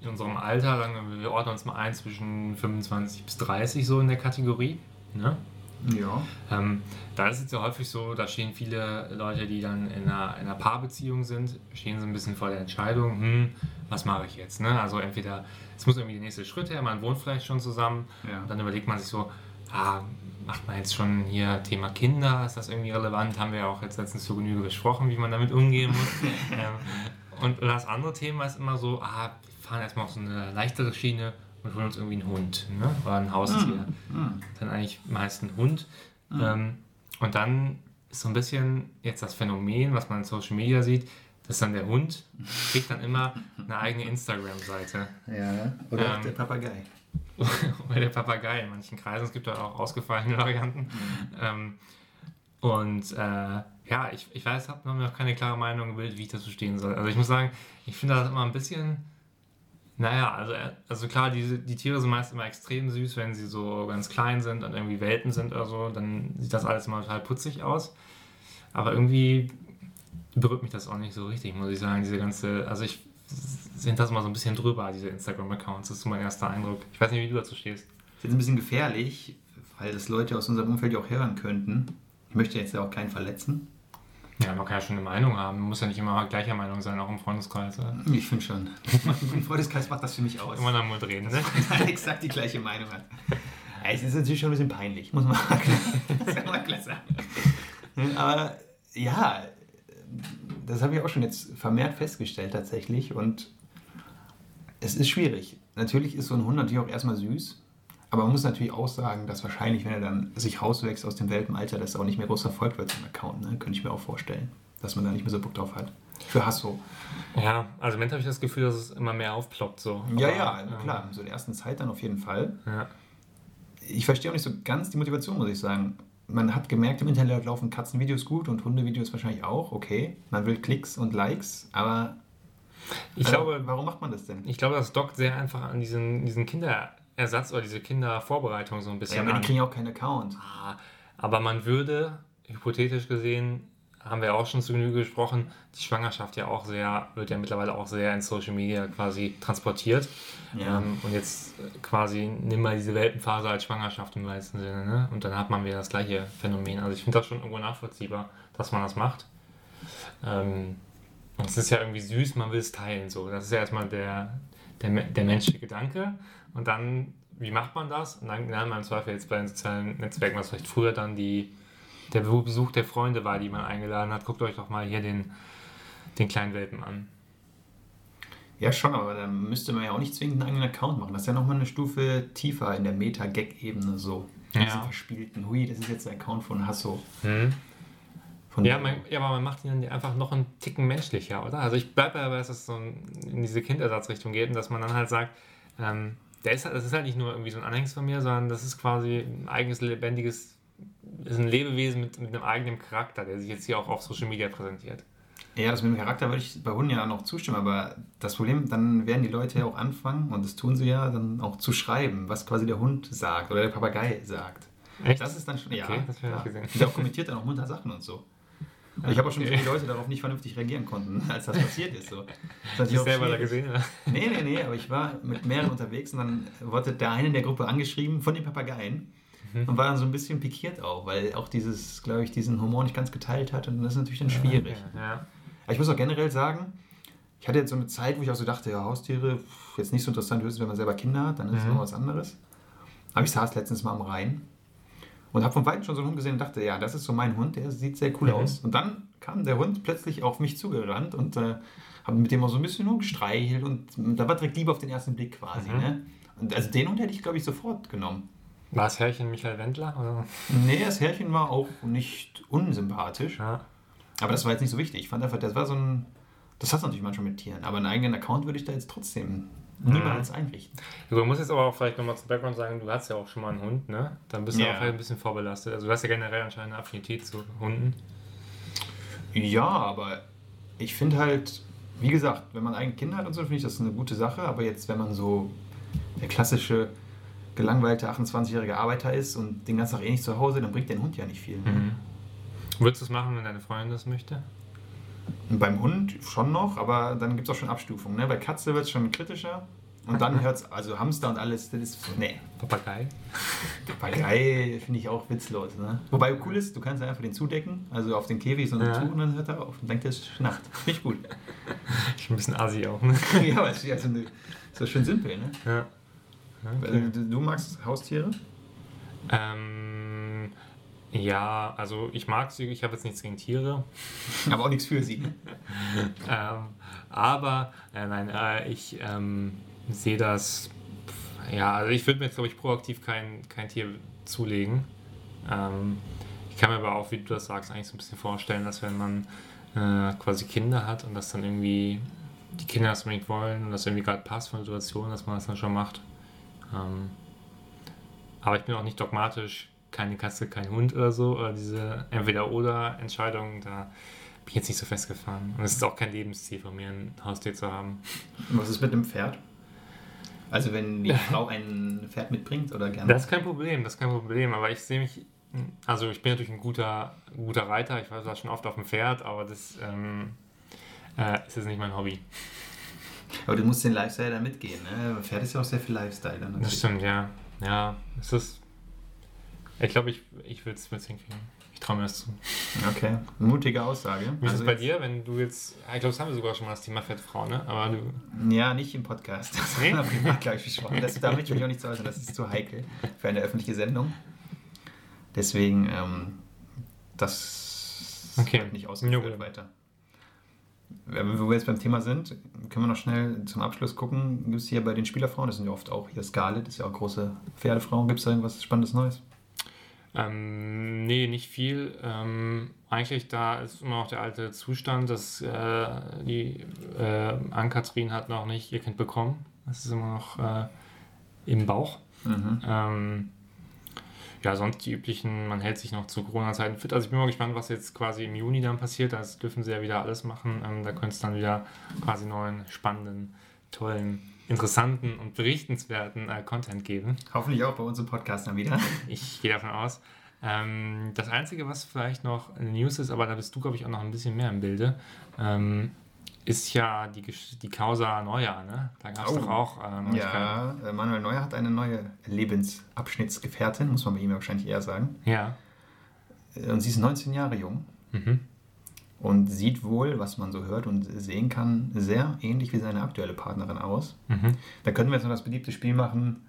in unserem Alter, sagen wir, wir ordnen uns mal ein zwischen 25 bis 30 so in der Kategorie. Ne? Ja. Ähm, da ist es ja häufig so, da stehen viele Leute, die dann in einer, in einer Paarbeziehung sind, stehen so ein bisschen vor der Entscheidung, hm, was mache ich jetzt? Ne? Also entweder, es muss irgendwie der nächste Schritt her, man wohnt vielleicht schon zusammen, Ja. und dann überlegt man sich so, ah, macht man jetzt schon hier Thema Kinder, ist das irgendwie relevant? Haben wir ja auch jetzt letztens zur Genüge besprochen, wie man damit umgehen muss. ähm, und das andere Thema ist immer so, ah, wir fahren erstmal auf so eine leichtere Schiene und holen uns irgendwie einen Hund ne? oder ein Haustier Hm. dann eigentlich meist ein Hund. Ähm, und dann ist so ein bisschen jetzt das Phänomen, was man in Social Media sieht, dass dann der Hund kriegt dann immer eine eigene Instagram-Seite. Ja. Oder auch Ähm, der Papagei. Oder der Papagei in manchen Kreisen. Es gibt da auch ausgefallene Varianten. Ähm, und äh, ja, ich, ich weiß, habe noch keine klare Meinung gebildet, wie ich dazu stehen soll. Also ich muss sagen, ich finde das immer ein bisschen, naja, also, äh, also klar, die, die Tiere sind meist immer extrem süß, wenn sie so ganz klein sind und irgendwie Welten sind oder so, dann sieht das alles immer total putzig aus. Aber irgendwie berührt mich das auch nicht so richtig, muss ich sagen. Diese ganze, also ich sind das mal so ein bisschen drüber, diese Instagram-Accounts. Das ist so mein erster Eindruck. Ich weiß nicht, wie du dazu stehst. Ich finde es ein bisschen gefährlich, weil das Leute aus unserem Umfeld ja auch hören könnten. Ich möchte jetzt ja auch keinen verletzen. Ja, man kann ja schon eine Meinung haben. Man muss ja nicht immer gleicher Meinung sein, auch im Freundeskreis. Oder? Ich finde schon. Im Freundeskreis macht das für mich aus. Immer nach Mund reden, ne? exakt die gleiche Meinung hat. Ja, es ist natürlich schon ein bisschen peinlich, muss man mal klar sagen. Aber ja, das habe ich auch schon jetzt vermehrt festgestellt tatsächlich und es ist schwierig. Natürlich ist so ein Hund natürlich auch erstmal süß, aber man muss natürlich auch sagen, dass wahrscheinlich, wenn er dann sich rauswächst aus dem Welpenalter, dass er auch nicht mehr groß verfolgt wird im Account. Ne? Könnte ich mir auch vorstellen, dass man da nicht mehr so Bock drauf hat. Für Hasso. Ja, also im Moment habe ich das Gefühl, dass es immer mehr aufploppt. So. Ja, aber, ja, klar. Ähm, so in der ersten Zeit dann auf jeden Fall. Ja. Ich verstehe auch nicht so ganz die Motivation, muss ich sagen. Man hat gemerkt, im Internet laufen Katzenvideos gut und Hundevideos wahrscheinlich auch. Okay, man will Klicks und Likes, aber ich äh, glaube, warum macht man das denn? Ich glaube, das dockt sehr einfach an diesen, diesen Kinderersatz oder diese Kindervorbereitung so ein bisschen. Ja, aber die kriegen ja auch keinen Account. Ah, aber man würde, hypothetisch gesehen, haben wir auch schon zu Genüge gesprochen, die Schwangerschaft ja auch sehr, wird ja mittlerweile auch sehr in Social Media quasi transportiert. Ja. Ähm, und jetzt quasi nimm mal diese Welpenphase als Schwangerschaft im weitesten Sinne, ne? Und dann hat man wieder das gleiche Phänomen. Also ich finde das schon irgendwo nachvollziehbar, dass man das macht. Ähm, und es ist ja irgendwie süß, man will es teilen. So. Das ist ja erstmal der, der, der menschliche Gedanke. Und dann, wie macht man das? Und dann lernt man im Zweifel jetzt bei den sozialen Netzwerken, was vielleicht früher dann die, der Besuch der Freunde war, die man eingeladen hat. Guckt euch doch mal hier den, den kleinen Welpen an. Ja, schon, aber dann müsste man ja auch nicht zwingend einen eigenen Account machen. Das ist ja nochmal eine Stufe tiefer in der Meta-Gag-Ebene so. Ja. Diese verspielten, hui, das ist jetzt der Account von Hasso. Hm. Ja, man, ja, aber man macht ihn dann einfach noch einen Ticken menschlicher, oder? Also ich bleibe dabei, dass es so in diese Kindersatzrichtung geht und dass man dann halt sagt, ähm, der ist, das ist halt nicht nur irgendwie so ein Anhängsel von mir, sondern das ist quasi ein eigenes, lebendiges, ist ein Lebewesen mit, mit einem eigenen Charakter, der sich jetzt hier auch auf Social Media präsentiert. Ja, das mit dem Charakter würde ich bei Hunden ja noch zustimmen, aber das Problem, dann werden die Leute ja auch anfangen, und das tun sie ja, dann auch zu schreiben, was quasi der Hund sagt oder der Papagei sagt. Echt? Das ist dann schon, okay, ja, das habe ich gesehen. Der kommentiert dann auch munter Sachen und so. Ich habe auch schon okay. viele Leute darauf nicht vernünftig reagieren konnten, als das passiert ist. So. Das ich selber da gesehen, oder? Nee, nee, nee, aber ich war mit mehreren unterwegs und dann wurde der eine in der Gruppe angeschrieben von den Papageien mhm. und war dann so ein bisschen pikiert auch, weil auch dieses, glaube ich, diesen Humor nicht ganz geteilt hat und das ist natürlich dann schwierig. Ja, ja. Aber ich muss auch generell sagen, ich hatte jetzt so eine Zeit, wo ich auch so dachte, ja, Haustiere, jetzt nicht so interessant, höchstens wenn man selber Kinder hat, dann ist es mhm. noch was anderes. Aber ich saß letztens mal am Rhein und habe von Weitem schon so einen Hund gesehen und dachte, ja, das ist so mein Hund, der sieht sehr cool mhm. aus. Und dann kam der Hund plötzlich auf mich zugerannt und äh, habe mit dem auch so ein bisschen nur gestreichelt und da war direkt Liebe auf den ersten Blick quasi. Mhm. Ne? Und also den Hund hätte ich, glaube ich, sofort genommen. War das Herrchen Michael Wendler? Oder? Nee, das Herrchen war auch nicht unsympathisch. Ja. Aber das war jetzt nicht so wichtig. Ich fand einfach, das war so ein. Das hast du natürlich manchmal mit Tieren. Aber einen eigenen Account würde ich da jetzt trotzdem niemals mhm. einrichten. Du musst jetzt aber auch vielleicht nochmal zum Background sagen, du hast ja auch schon mal einen Hund, ne? Dann bist du ja. auch vielleicht ein bisschen vorbelastet. Also du hast ja generell anscheinend eine Affinität zu Hunden. Ja, aber ich finde halt, wie gesagt, wenn man eigene Kinder hat und so, finde ich das eine gute Sache. Aber jetzt, wenn man so der klassische gelangweilte 28-jährige Arbeiter ist und den ganzen Tag eh nicht zu Hause, dann bringt der Hund ja nicht viel. Ne? Mhm. Würdest du es machen, wenn deine Freundin das möchte? Beim Hund schon noch, aber dann gibt es auch schon Abstufungen. Ne? Bei Katze wird es schon kritischer. Und dann hört es, also Hamster und alles, das ist. Nee. Papagei? Papagei finde ich auch witzlos. Ne? Wobei cool ist, du kannst einfach den zudecken, also auf den Käfig so ja. Tuch und dann hört er auf und denkt, es ist Nacht. Finde ich gut. Schon ein bisschen assi auch, ne? ja, aber es ist ja so, schön simpel, ne? Ja. Okay. Du, du magst Haustiere? Ähm. Ja, also ich mag sie, ich habe jetzt nichts gegen Tiere. Aber auch nichts für sie. ähm, aber, äh, nein, äh, ich ähm, sehe das, ja, also ich würde mir jetzt, glaube ich, proaktiv kein, kein Tier zulegen. Ähm, ich kann mir aber auch, wie du das sagst, eigentlich so ein bisschen vorstellen, dass wenn man äh, quasi Kinder hat und das dann irgendwie die Kinder das unbedingt wollen und das irgendwie gerade passt von der Situation, dass man das dann schon macht. Ähm, aber ich bin auch nicht dogmatisch, keine Katze, kein Hund oder so, oder diese Entweder-Oder-Entscheidung, da bin ich jetzt nicht so festgefahren. Und es ist auch kein Lebensziel von mir, ein Haustier zu haben. Was ist mit dem Pferd? Also wenn die Frau ein Pferd mitbringt oder gerne? Das ist kein Problem, das ist kein Problem. Aber ich sehe mich, also ich bin natürlich ein guter, guter Reiter. Ich war schon oft auf dem Pferd, aber das ähm, äh, ist jetzt nicht mein Hobby. Aber du musst den Lifestyle da mitgehen, ne? Pferd ist ja auch sehr viel Lifestyle. Dann Das stimmt, ja. Ja, es ist. Ich glaube, ich, ich will es hinkriegen. Ich traue mir das zu. Okay, mutige Aussage. Wie ist Also es bei jetzt- dir, wenn du jetzt. Ich glaube, das haben wir sogar schon mal das Thema Fettfrau, ne? Aber du. Ja, nicht im Podcast. Das Nee? haben wir gleich besprochen. Das, da möchte ich mich auch nicht zu äußern. Das ist zu heikel für eine öffentliche Sendung. Deswegen, ähm, das Okay. wird nicht ausgeführt gut. weiter. Wenn wir jetzt beim Thema sind, können wir noch schnell zum Abschluss gucken. Gibt es hier bei den Spielerfrauen, das sind ja oft auch hier Scarlett, ist ja auch große Pferdefrau. Gibt es da irgendwas Spannendes Neues? Ähm, nee, nicht viel. Ähm, eigentlich da ist immer noch der alte Zustand, dass äh, die äh, Ann-Kathrin hat noch nicht ihr Kind bekommen. Das ist immer noch äh, im Bauch. Mhm. Ähm, ja, sonst die üblichen, man hält sich noch zu Corona-Zeiten fit. Also ich bin mal gespannt, was jetzt quasi im Juni dann passiert. Das dürfen sie ja wieder alles machen. Ähm, da könnte es dann wieder quasi neuen, spannenden, tollen, interessanten und berichtenswerten äh, Content geben. Hoffentlich auch bei unserem Podcast dann wieder. Ich gehe davon aus. Ähm, das Einzige, was vielleicht noch News ist, aber da bist du, glaube ich, auch noch ein bisschen mehr im Bilde, ähm, ist ja die, die Causa Neujahr. Ne? Da gab es Oh. doch auch äh. Ja, äh, Manuel Neuer hat eine neue Lebensabschnittsgefährtin, muss man bei ihm wahrscheinlich eher sagen. Ja. Äh, Und sie ist 19 Jahre jung Mhm. Und sieht wohl, was man so hört und sehen kann, sehr ähnlich wie seine aktuelle Partnerin aus. Mhm. Da könnten wir jetzt noch das beliebte Spiel machen.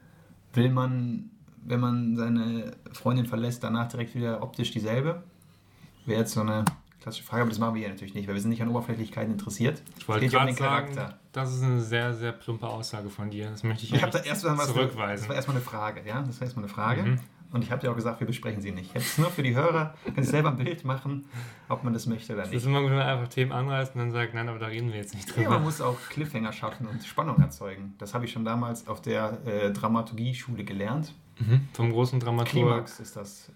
Will man, wenn man seine Freundin verlässt, danach direkt wieder optisch dieselbe? Wäre jetzt so eine klassische Frage, aber das machen wir hier natürlich nicht, weil wir sind nicht an Oberflächlichkeiten interessiert. Ich wollte um gerade den sagen, das ist eine sehr, sehr plumpe Aussage von dir. Das möchte ich, Ich da erstmal was. Das zurückweisen. war erstmal eine Frage, ja? Das war erstmal eine Frage. Mhm. Und ich habe dir auch gesagt, wir besprechen sie nicht. Jetzt nur für die Hörer, können sich selber ein Bild machen, ob man das möchte oder Es ist nicht. immer gut, wenn man einfach Themen anreißt und dann sagt, nein, aber da reden wir jetzt nicht Ja, drüber. man muss auch Cliffhanger schaffen und Spannung erzeugen. Das habe ich schon damals auf der äh, Dramaturgie-Schule gelernt. mhm. Vom großen Dramaturg Klimax ist das.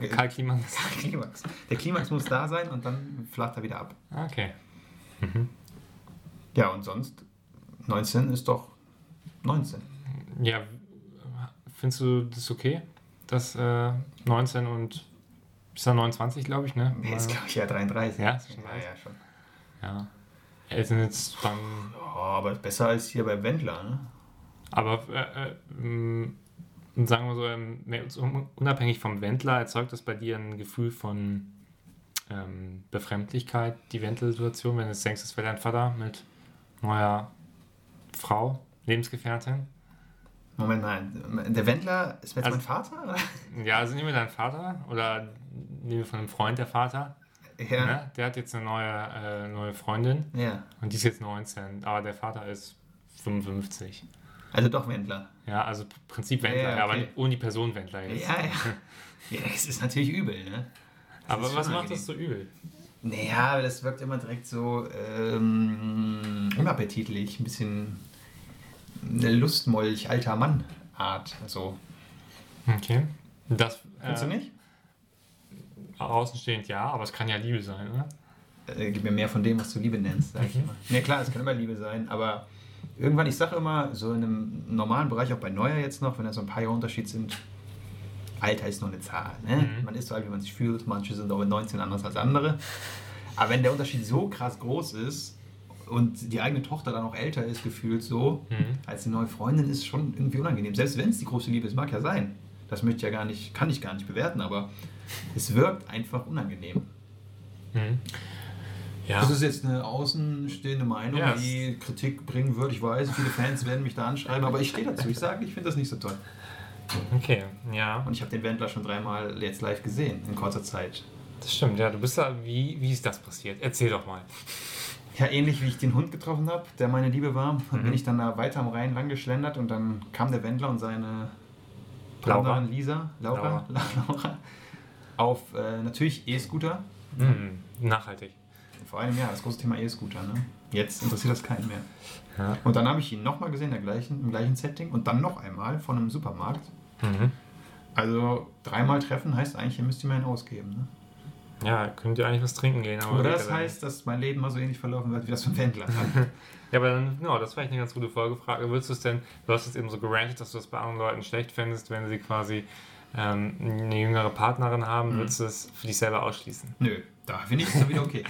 äh, Karl Kliman. Klimax. Der Klimax muss da sein und dann flacht er wieder ab. Ah, Okay. Ja, und sonst 19 ist doch 19. Ja, findest du das okay? Das äh, 19 und bis dann 29, glaube ich, ne? Nee, ist glaube ich ja 33. Ja, ist schon ja, 30. ja, schon. Ja. Er ist jetzt dann. Oh, aber besser als hier bei Wendler, ne? Aber äh, äh, sagen wir so, ähm, mehr- unabhängig vom Wendler, erzeugt das bei dir ein Gefühl von ähm, Befremdlichkeit, die Wendler-Situation, wenn du jetzt denkst, es wäre dein Vater mit neuer Frau, Lebensgefährtin? Moment mal, der Wendler ist jetzt Also- mein Vater? Oder? Ja, also nehmen wir deinen Vater oder nehmen wir von einem Freund der Vater. Ja. Ne? Der hat jetzt eine neue, äh, neue Freundin ja. und die ist jetzt 19, aber der Vater ist 55. Also doch Wendler. Ja, also Prinzip Wendler, Ja, ja, aber okay. ohne die Person Wendler Ja, jetzt. ja. Ja, es ist natürlich übel, ne? Das Aber was macht das so übel? Naja, das wirkt immer direkt so ähm, unappetitlich. Ein bisschen eine Lustmolch, alter Mann-Art. Also, Okay. Das, findest du äh, nicht? Außenstehend ja, aber es kann ja Liebe sein, oder? Äh, gib mir mehr von dem, was du Liebe nennst, sag ich Mhm. immer. Ja klar, es kann immer Liebe sein, aber irgendwann, ich sage immer, so in einem normalen Bereich, auch bei Neuer jetzt noch, wenn da so ein paar Jahre Unterschied sind, Alter ist nur eine Zahl. Ne? Mhm. Man ist so alt, wie man sich fühlt. Manche sind auch mit 19 anders als andere. Aber wenn der Unterschied so krass groß ist und die eigene Tochter dann auch älter ist, gefühlt so, Mhm. als die neue Freundin, ist schon irgendwie unangenehm. Selbst wenn es die große Liebe ist, mag ja sein. Das möchte ich ja gar nicht, kann ich gar nicht bewerten, aber es wirkt einfach unangenehm. Mhm. Ja. Das ist jetzt eine außenstehende Meinung, Ja, die Kritik bringen wird. Ich weiß, viele Fans werden mich da anschreiben, aber ich stehe dazu. Ich sage, ich finde das nicht so toll. Okay, ja. Und ich habe den Wendler schon dreimal jetzt live gesehen, in kurzer Zeit. Das stimmt, ja. Du bist da, wie, wie ist das passiert? Erzähl doch mal. Ja, ähnlich wie ich den Hund getroffen habe, der meine Liebe war, Mhm. bin ich dann da weiter am Rhein lang geschlendert und dann kam der Wendler und seine Laura. Partnerin Lisa, Laura, Laura, auf äh, natürlich E-Scooter. Mhm. Nachhaltig. Vor einem Jahr, das große Thema E-Scooter. Ne? Jetzt interessiert das keinen mehr. Ja. Und dann habe ich ihn nochmal gesehen, gleichen, im gleichen Setting und dann noch einmal von einem Supermarkt. Mhm. Also dreimal treffen heißt eigentlich, ihr müsst ihm einen ausgeben. Ne? Ja, könnt ihr eigentlich was trinken gehen. Aber Oder das heißt, dass mein Leben mal so ähnlich verlaufen wird wie das von Wendler. Ja, aber dann, genau, das wäre vielleicht eine ganz gute Folgefrage. Würdest du es denn, du hast jetzt eben so gerantet, dass du das bei anderen Leuten schlecht fändest, wenn sie quasi ähm, eine jüngere Partnerin haben, Mhm. würdest du es für dich selber ausschließen? Nö, da finde ich es dann wieder okay.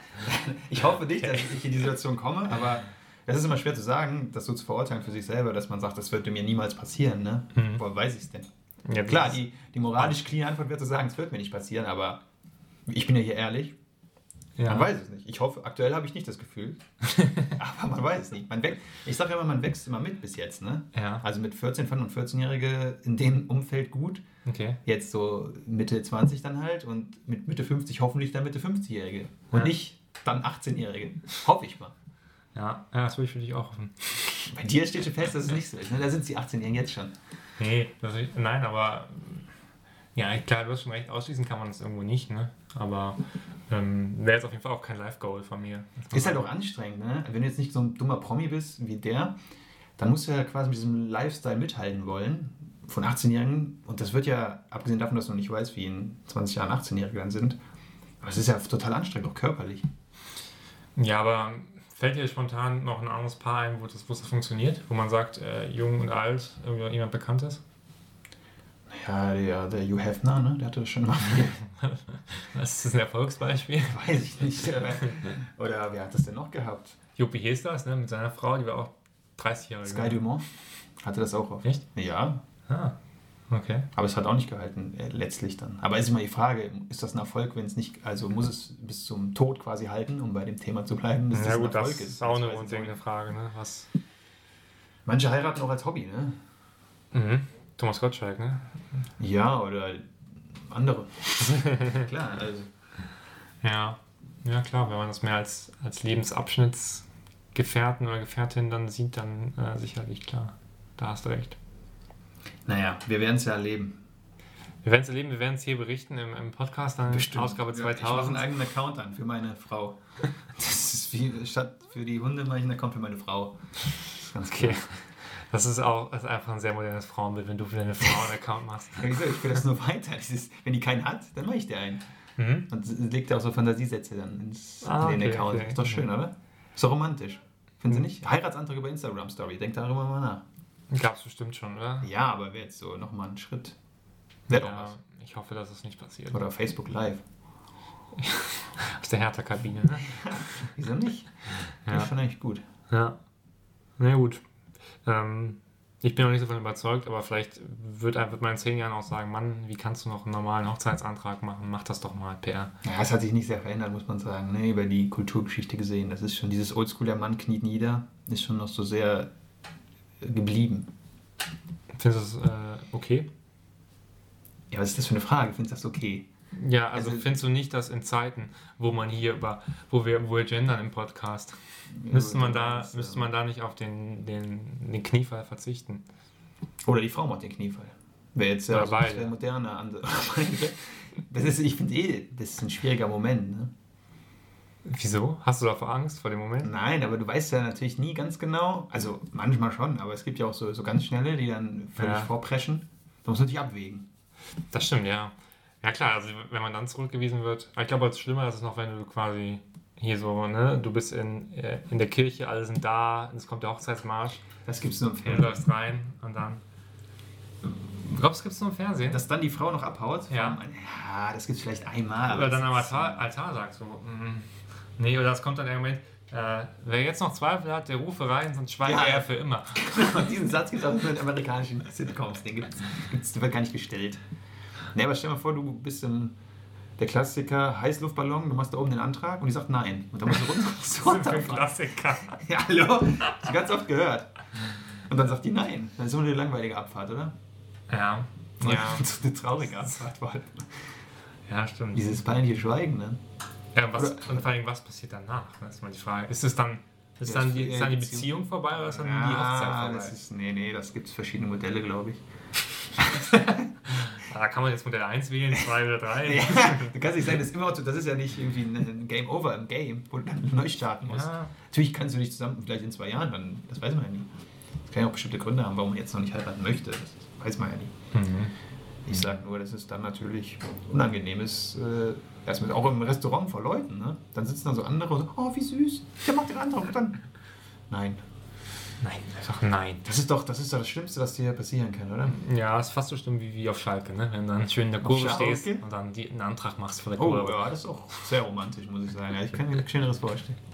ich hoffe nicht, dass ich in die Situation komme, aber Das ist immer schwer zu sagen, das so zu verurteilen für sich selber, dass man sagt, das würde mir niemals passieren. Ne? Mhm. Woher weiß ich es denn? Ja, Klar, die, die moralisch clean Antwort wäre zu sagen, es wird mir nicht passieren, aber ich bin ja hier ehrlich. ja. Man weiß es nicht. Ich hoffe, aktuell habe ich nicht das Gefühl. aber man weiß es nicht. Man wächst, ich sage immer, man wächst immer mit bis jetzt. Ne? Ja, Also mit 14, 15 und 14-Jährige in dem Umfeld gut. okay. Jetzt so Mitte 20 dann halt und mit Mitte 50 hoffentlich dann Mitte 50-Jährige. Und Ja. nicht dann 18-Jährige. Hoffe ich mal. Ja, ja das würde ich für dich auch hoffen. Bei dir steht schon fest, dass es nicht so ist. Ne? Da sind die 18-Jährigen jetzt schon. Nee, ich, nein, aber ja, klar, du hast schon recht, ausschließen kann man das irgendwo nicht, ne? Aber ähm, wäre jetzt auf jeden Fall auch kein Live-Goal von mir. Ist halt auch anstrengend, ne? Wenn du jetzt nicht so ein dummer Promi bist wie der, dann musst du ja quasi mit diesem Lifestyle mithalten wollen von 18-Jährigen. Und das wird ja, abgesehen davon, dass du noch nicht weißt, wie in 20 Jahren 18-Jährige dann sind, aber es ist ja total anstrengend, auch körperlich. Ja, aber fällt dir spontan noch ein anderes Paar ein, wo das, wo das funktioniert? Wo man sagt, äh, jung und alt, irgendwie jemand bekannt ist? Ja, der, der Hugh Hefner, ne? der hatte das schon viel. Das ist ein Erfolgsbeispiel. Weiß ich nicht. Oder wer hat das denn noch gehabt? Juppie Hestas, ne, mit seiner Frau, die war auch 30 Jahre Sky Dumont hatte das auch oft. Echt? Ja, Ah, okay. aber es hat auch nicht gehalten, äh, letztlich dann. Aber ist immer die Frage, ist das ein Erfolg, wenn es nicht, also muss es bis zum Tod quasi halten, um bei dem Thema zu bleiben, bis Ja das gut, ein das Erfolg ist auch eine grundlegende. Frage, ne? Was? Manche heiraten auch als Hobby, ne? Mhm. Thomas Gottschalk, ne? Ja, oder andere. Klar, also. Ja, ja klar, wenn man das mehr als, als Lebensabschnittsgefährten oder Gefährtin dann sieht, dann äh, sicherlich klar. Da hast du recht. Naja, wir werden es ja erleben. Wir werden es erleben, wir werden es hier berichten im, im Podcast, dann Ausgabe Ja, Ich mache 2000. einen eigenen Account an für meine Frau. Das ist wie, statt für die Hunde mache ich einen Account für meine Frau. Das ist ganz Okay. klar. Das ist auch das ist einfach ein sehr modernes Frauenbild, wenn du für deine Frau einen Account machst. Ja, ich will das nur weiter. Dieses, wenn die keinen hat, dann mache ich dir einen. Mhm. Und legt ja auch so Fantasiesätze dann ins, Ah, in den okay, Account. okay. Ist doch schön, oder? Ist doch romantisch. Finden Sie nicht? Heiratsantrag über Instagram Story. Denkt darüber mal nach. Gab es bestimmt schon, oder? Ja, aber wäre jetzt so nochmal ein Schritt. Wäre doch Ja, was. ich hoffe, dass es nicht passiert. Oder Facebook Live. Aus der Hertha-Kabine, ne? Wieso nicht? Ja. Das ist schon eigentlich gut. Ja. Na gut. Ähm, ich bin noch nicht so davon überzeugt, aber vielleicht wird, wird man in zehn Jahren auch sagen, Mann, wie kannst du noch einen normalen Hochzeitsantrag machen? Mach das doch mal, Per. Ja, es hat sich nicht sehr verändert, muss man sagen, ne? über die Kulturgeschichte gesehen. Das ist schon dieses Oldschool, der Mann kniet nieder, ist schon noch so sehr äh, geblieben. Findest du das äh, okay? Ja, was ist das für eine Frage? Findest du das okay? Ja, also, Also- findest du nicht, dass in Zeiten, wo man hier über, wo wir, wo wir gendern im Podcast, müsste man da, müsste man da nicht auf den, den, den Kniefall verzichten? Oder die Frau macht den Kniefall. Wäre jetzt ja so beide. der moderne andere. das ist, ich finde eh, das ist ein schwieriger Moment. Ne? Wieso? Hast du davor Angst vor dem Moment? Nein, aber du weißt ja natürlich nie ganz genau. Also manchmal schon, aber es gibt ja auch so, so ganz schnelle, die dann völlig Ja. vorpreschen. Da muss man natürlich abwägen. Das stimmt, ja. Ja klar, also wenn man dann zurückgewiesen wird, ich glaube, als schlimmer ist es noch, wenn du quasi hier so, ne, du bist in, äh, in der Kirche, alle sind da, es kommt der Hochzeitsmarsch, Das gibt es nur im du Fernsehen. läufst rein und dann. Glaubst du, gibt es nur im Fernsehen? Dass dann die Frau noch abhaut? Ja. Ja, das gibt es vielleicht einmal. oder dann am Altar, Altar sagst du, mm, nee, oder es kommt dann der Moment, äh, wer jetzt noch Zweifel hat, der rufe rein, sonst schweigt Ja. er für immer. Diesen Satz gibt es auch nur in amerikanischen Sitcoms. Den gibt's, gibt's, der wird gar nicht gestellt. Nee, aber stell dir mal vor, du bist im, der Klassiker Heißluftballon, du machst da oben den Antrag und die sagt nein. Und dann musst du runter. Das ist ein. Klassiker. ja, hallo? Das ganz oft gehört. Und dann sagt die nein. Dann ist so eine langweilige Abfahrt, oder? Ja. Ja, so eine traurige Abfahrt allem. ja, stimmt. Dieses peinliche Schweigen, ne? Ja, was, Oder- und vor allem, was passiert danach? Das ist mal die Frage. Ist es dann, ist Ja, dann, die, ist dann die die Beziehung vorbei oder ist dann die Ja, Hochzeit vorbei? das ist, nee, nee, das gibt es verschiedene Modelle, glaube ich. Da kann man jetzt Modell 1 wählen, 2 oder 3. Ja, du kannst nicht sagen, das ist, immer, das ist ja nicht irgendwie ein Game Over im Game, wo du dann neu starten musst. Ja. Natürlich kannst du dich zusammen, vielleicht in zwei Jahren, dann, das weiß man ja nie. Das kann ja auch bestimmte Gründe haben, warum man jetzt noch nicht heiraten möchte. Das weiß man ja nie. Mhm. Ich sage nur, dass es dann natürlich unangenehm ist, äh, erstmal auch im Restaurant vor Leuten. Ne? Dann sitzen da so andere und so, oh, wie süß, der macht den Antrag. Und dann, nein. Nein, einfach nein. Das ist doch das, ist doch das Schlimmste, was dir passieren kann, oder? Ja, ist fast so schlimm wie, wie auf Schalke, ne? wenn du dann schön in der Kurve stehst und dann die, einen Antrag machst vor der Oh, Kurve. ja, das ist auch sehr romantisch, muss ich sagen. Ja, ich kann mir nichts Schöneres vorstellen.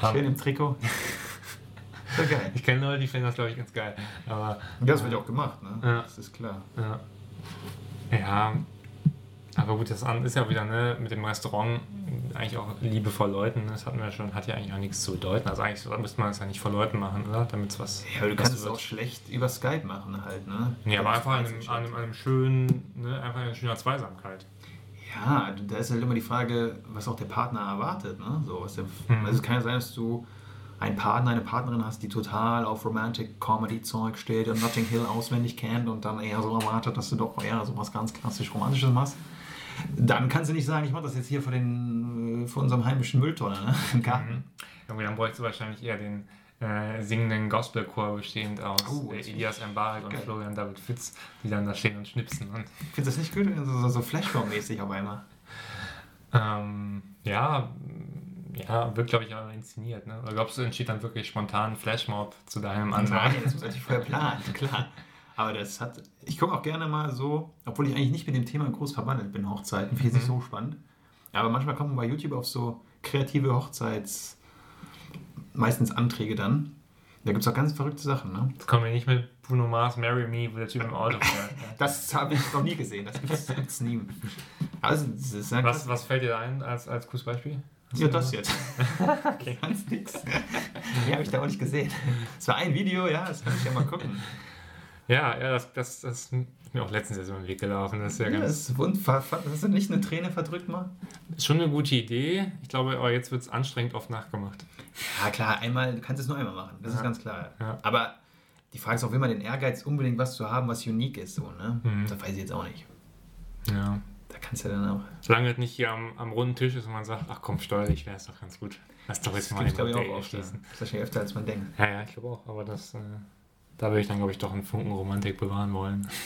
Ja. Schön im Trikot. Ist geil. Ich kenne Leute, die finden das, glaube ich, ganz geil. Aber, Ja, das wird ja auch gemacht, ne? Ja. Das ist klar. ja. Ja, aber gut, das ist ja wieder ne, mit dem Restaurant eigentlich auch Liebe vor Leuten. ne, Das hatten wir schon, hat ja eigentlich auch nichts zu bedeuten. Also eigentlich müsste man das ja nicht vor Leuten machen, oder? Damit es was. Ja, aber du kannst es auch schlecht über Skype machen halt, ne? Nee, aber einfach an einem, an einem, schönen, ne, einfach eine schöne Zweisamkeit. Ja, da ist halt immer die Frage, was auch der Partner erwartet. Ne? So, was der, Mhm. also es kann ja sein, dass du einen Partner, eine Partnerin hast, die total auf Romantic Comedy Zeug steht und Notting Hill auswendig kennt und dann eher so erwartet, dass du doch eher so was ganz klassisch Romantisches machst. Dann kannst du nicht sagen, ich mache das jetzt hier vor, den, äh, vor unserem heimischen Mülltonne ne? im Garten. Mhm. Dann bräuchte du wahrscheinlich eher den äh, singenden Gospelchor bestehend aus Oh, äh, Elias Mbarek und. Florian David Fitz, die dann da stehen und schnipsen. Und, Ich finde das nicht gut, so, so, so Flashmob-mäßig auf einmal. ähm, ja, ja, wird glaube ich auch inszeniert. Ne? Oder glaubst du, entsteht dann wirklich spontan ein Flashmob zu deinem Antrag? Nein, das muss natürlich vorher planen, klar. Aber das hat. Ich gucke auch gerne mal so, obwohl ich eigentlich nicht mit dem Thema groß verwandelt bin, Hochzeiten, finde ich nicht so spannend. Aber manchmal kommt man bei YouTube auf so kreative Hochzeits, meistens Anträge dann. Da gibt es auch ganz verrückte Sachen, ne? Jetzt kommen wir nicht mit Bruno Mars, Marry Me, wo der Typ im Auto fährt. Das habe ich noch nie gesehen, das gibt es nie. Also, das ja Was, was fällt dir da ein als, als cooles Beispiel? Ja, das jetzt. okay. Ganz nix. Die habe ich da auch nicht gesehen. Es war ein Video, ja, das kann ich ja mal gucken. Ja, ja, das, das, das ist mir auch letztens jetzt über den Weg gelaufen. Das ist ja Ja, ganz. das ist. Hast du nicht eine Träne verdrückt mal? Schon eine gute Idee. Ich glaube, aber jetzt wird es anstrengend oft nachgemacht. Ja, klar, einmal, du kannst es nur einmal machen, das ist Ja. ganz klar. Ja. Aber die Frage ist auch, will man den Ehrgeiz, unbedingt was zu haben, was unique ist, so, ne? Mhm. Das weiß ich jetzt auch nicht. Ja. Da kannst du dann auch. Solange es nicht hier am, am runden Tisch ist und man sagt, ach komm, steuerlich wäre es doch ganz gut. Lass doch jetzt Das mal eine glaube ich, auch Date oft. ja. schließen. Das ist wahrscheinlich öfter, als man denkt. Ja, ja, ich glaube auch. Aber das, äh, da würde ich dann, glaube ich, doch einen Funken Romantik bewahren wollen.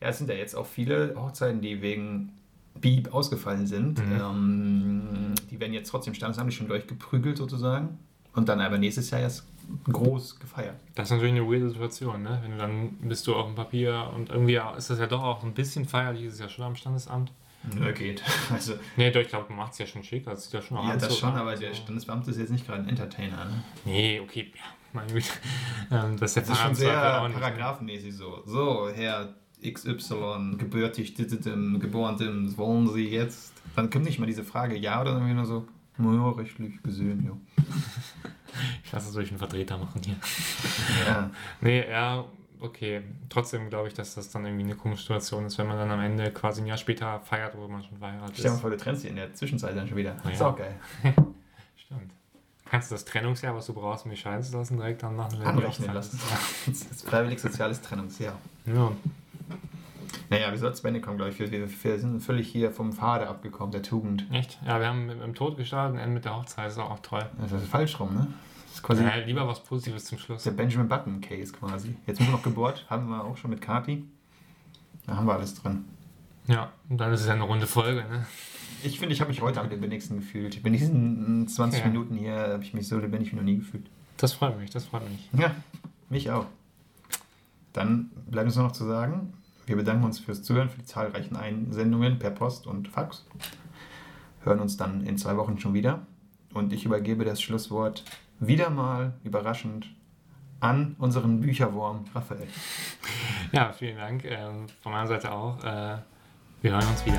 Ja, es sind ja jetzt auch viele Hochzeiten, die wegen Beep ausgefallen sind. Mhm. Ähm, die werden jetzt trotzdem standesamtlich schon durchgeprügelt sozusagen. Und dann aber nächstes Jahr erst groß gefeiert. Das ist natürlich eine weirde Situation, ne? Wenn du dann bist du auf dem Papier und irgendwie ist das ja doch auch ein bisschen feierlich, ist es ja schon am Standesamt. Nö, geht. Also, Nee, doch, ich glaube, du machst es ja schon schick, also sieht ja schon ja, aus, das schon, aber der Standesbeamte ist jetzt nicht gerade ein Entertainer. Ne? Nee, okay, ja, meine Güte. Ähm, das ist Das ist schon sehr paragraphenmäßig so. So, Herr XY, gebürtig, geboren, wollen Sie jetzt? Dann kommt nicht mal diese Frage, ja oder dann nur so, naja, rechtlich gesehen, ja. Ich lasse es durch einen Vertreter machen hier. Ja, Nee, ja, okay. Trotzdem glaube ich, dass das dann irgendwie eine komische Situation ist, wenn man dann am Ende quasi ein Jahr später feiert, wo man schon verheiratet stell dir mal ist. vor, du trennst dich in der Zwischenzeit dann schon wieder. Na Ist ja. auch geil. Stimmt. Kannst du das Trennungsjahr, was du brauchst, um dich scheiden zu lassen, direkt dann machen? Anrechnen lassen. Das ist freiwillig soziales Trennungsjahr. Ja. Naja, wir sollten zu Ende kommen, glaube ich. Wir, wir, sind völlig hier vom Pfade abgekommen, der Tugend. Echt? Ja, wir haben mit dem Tod gestartet und enden mit der Hochzeit. Das ist auch toll. Das ist falsch rum, ne? Das ist quasi Ja, lieber was Positives zum Schluss. der Benjamin Button Case quasi. Jetzt sind wir noch gebohrt, haben wir auch schon mit Kati. Da haben wir alles drin. Ja, und dann ist es ja eine runde Folge, ne? Ich finde, ich habe mich heute am lebendigsten gefühlt. In diesen 20 Ja. Minuten hier habe ich mich so lebendig wie noch nie gefühlt. Das freut mich, das freut mich. Ja, mich auch. Dann bleibt uns nur noch zu sagen, wir bedanken uns fürs Zuhören, für die zahlreichen Einsendungen per Post und Fax. Hören uns dann in zwei Wochen schon wieder. Und ich übergebe das Schlusswort wieder mal überraschend an unseren Bücherwurm Raphael. Ja, vielen Dank. Ähm, von meiner Seite auch. Äh, wir hören uns wieder.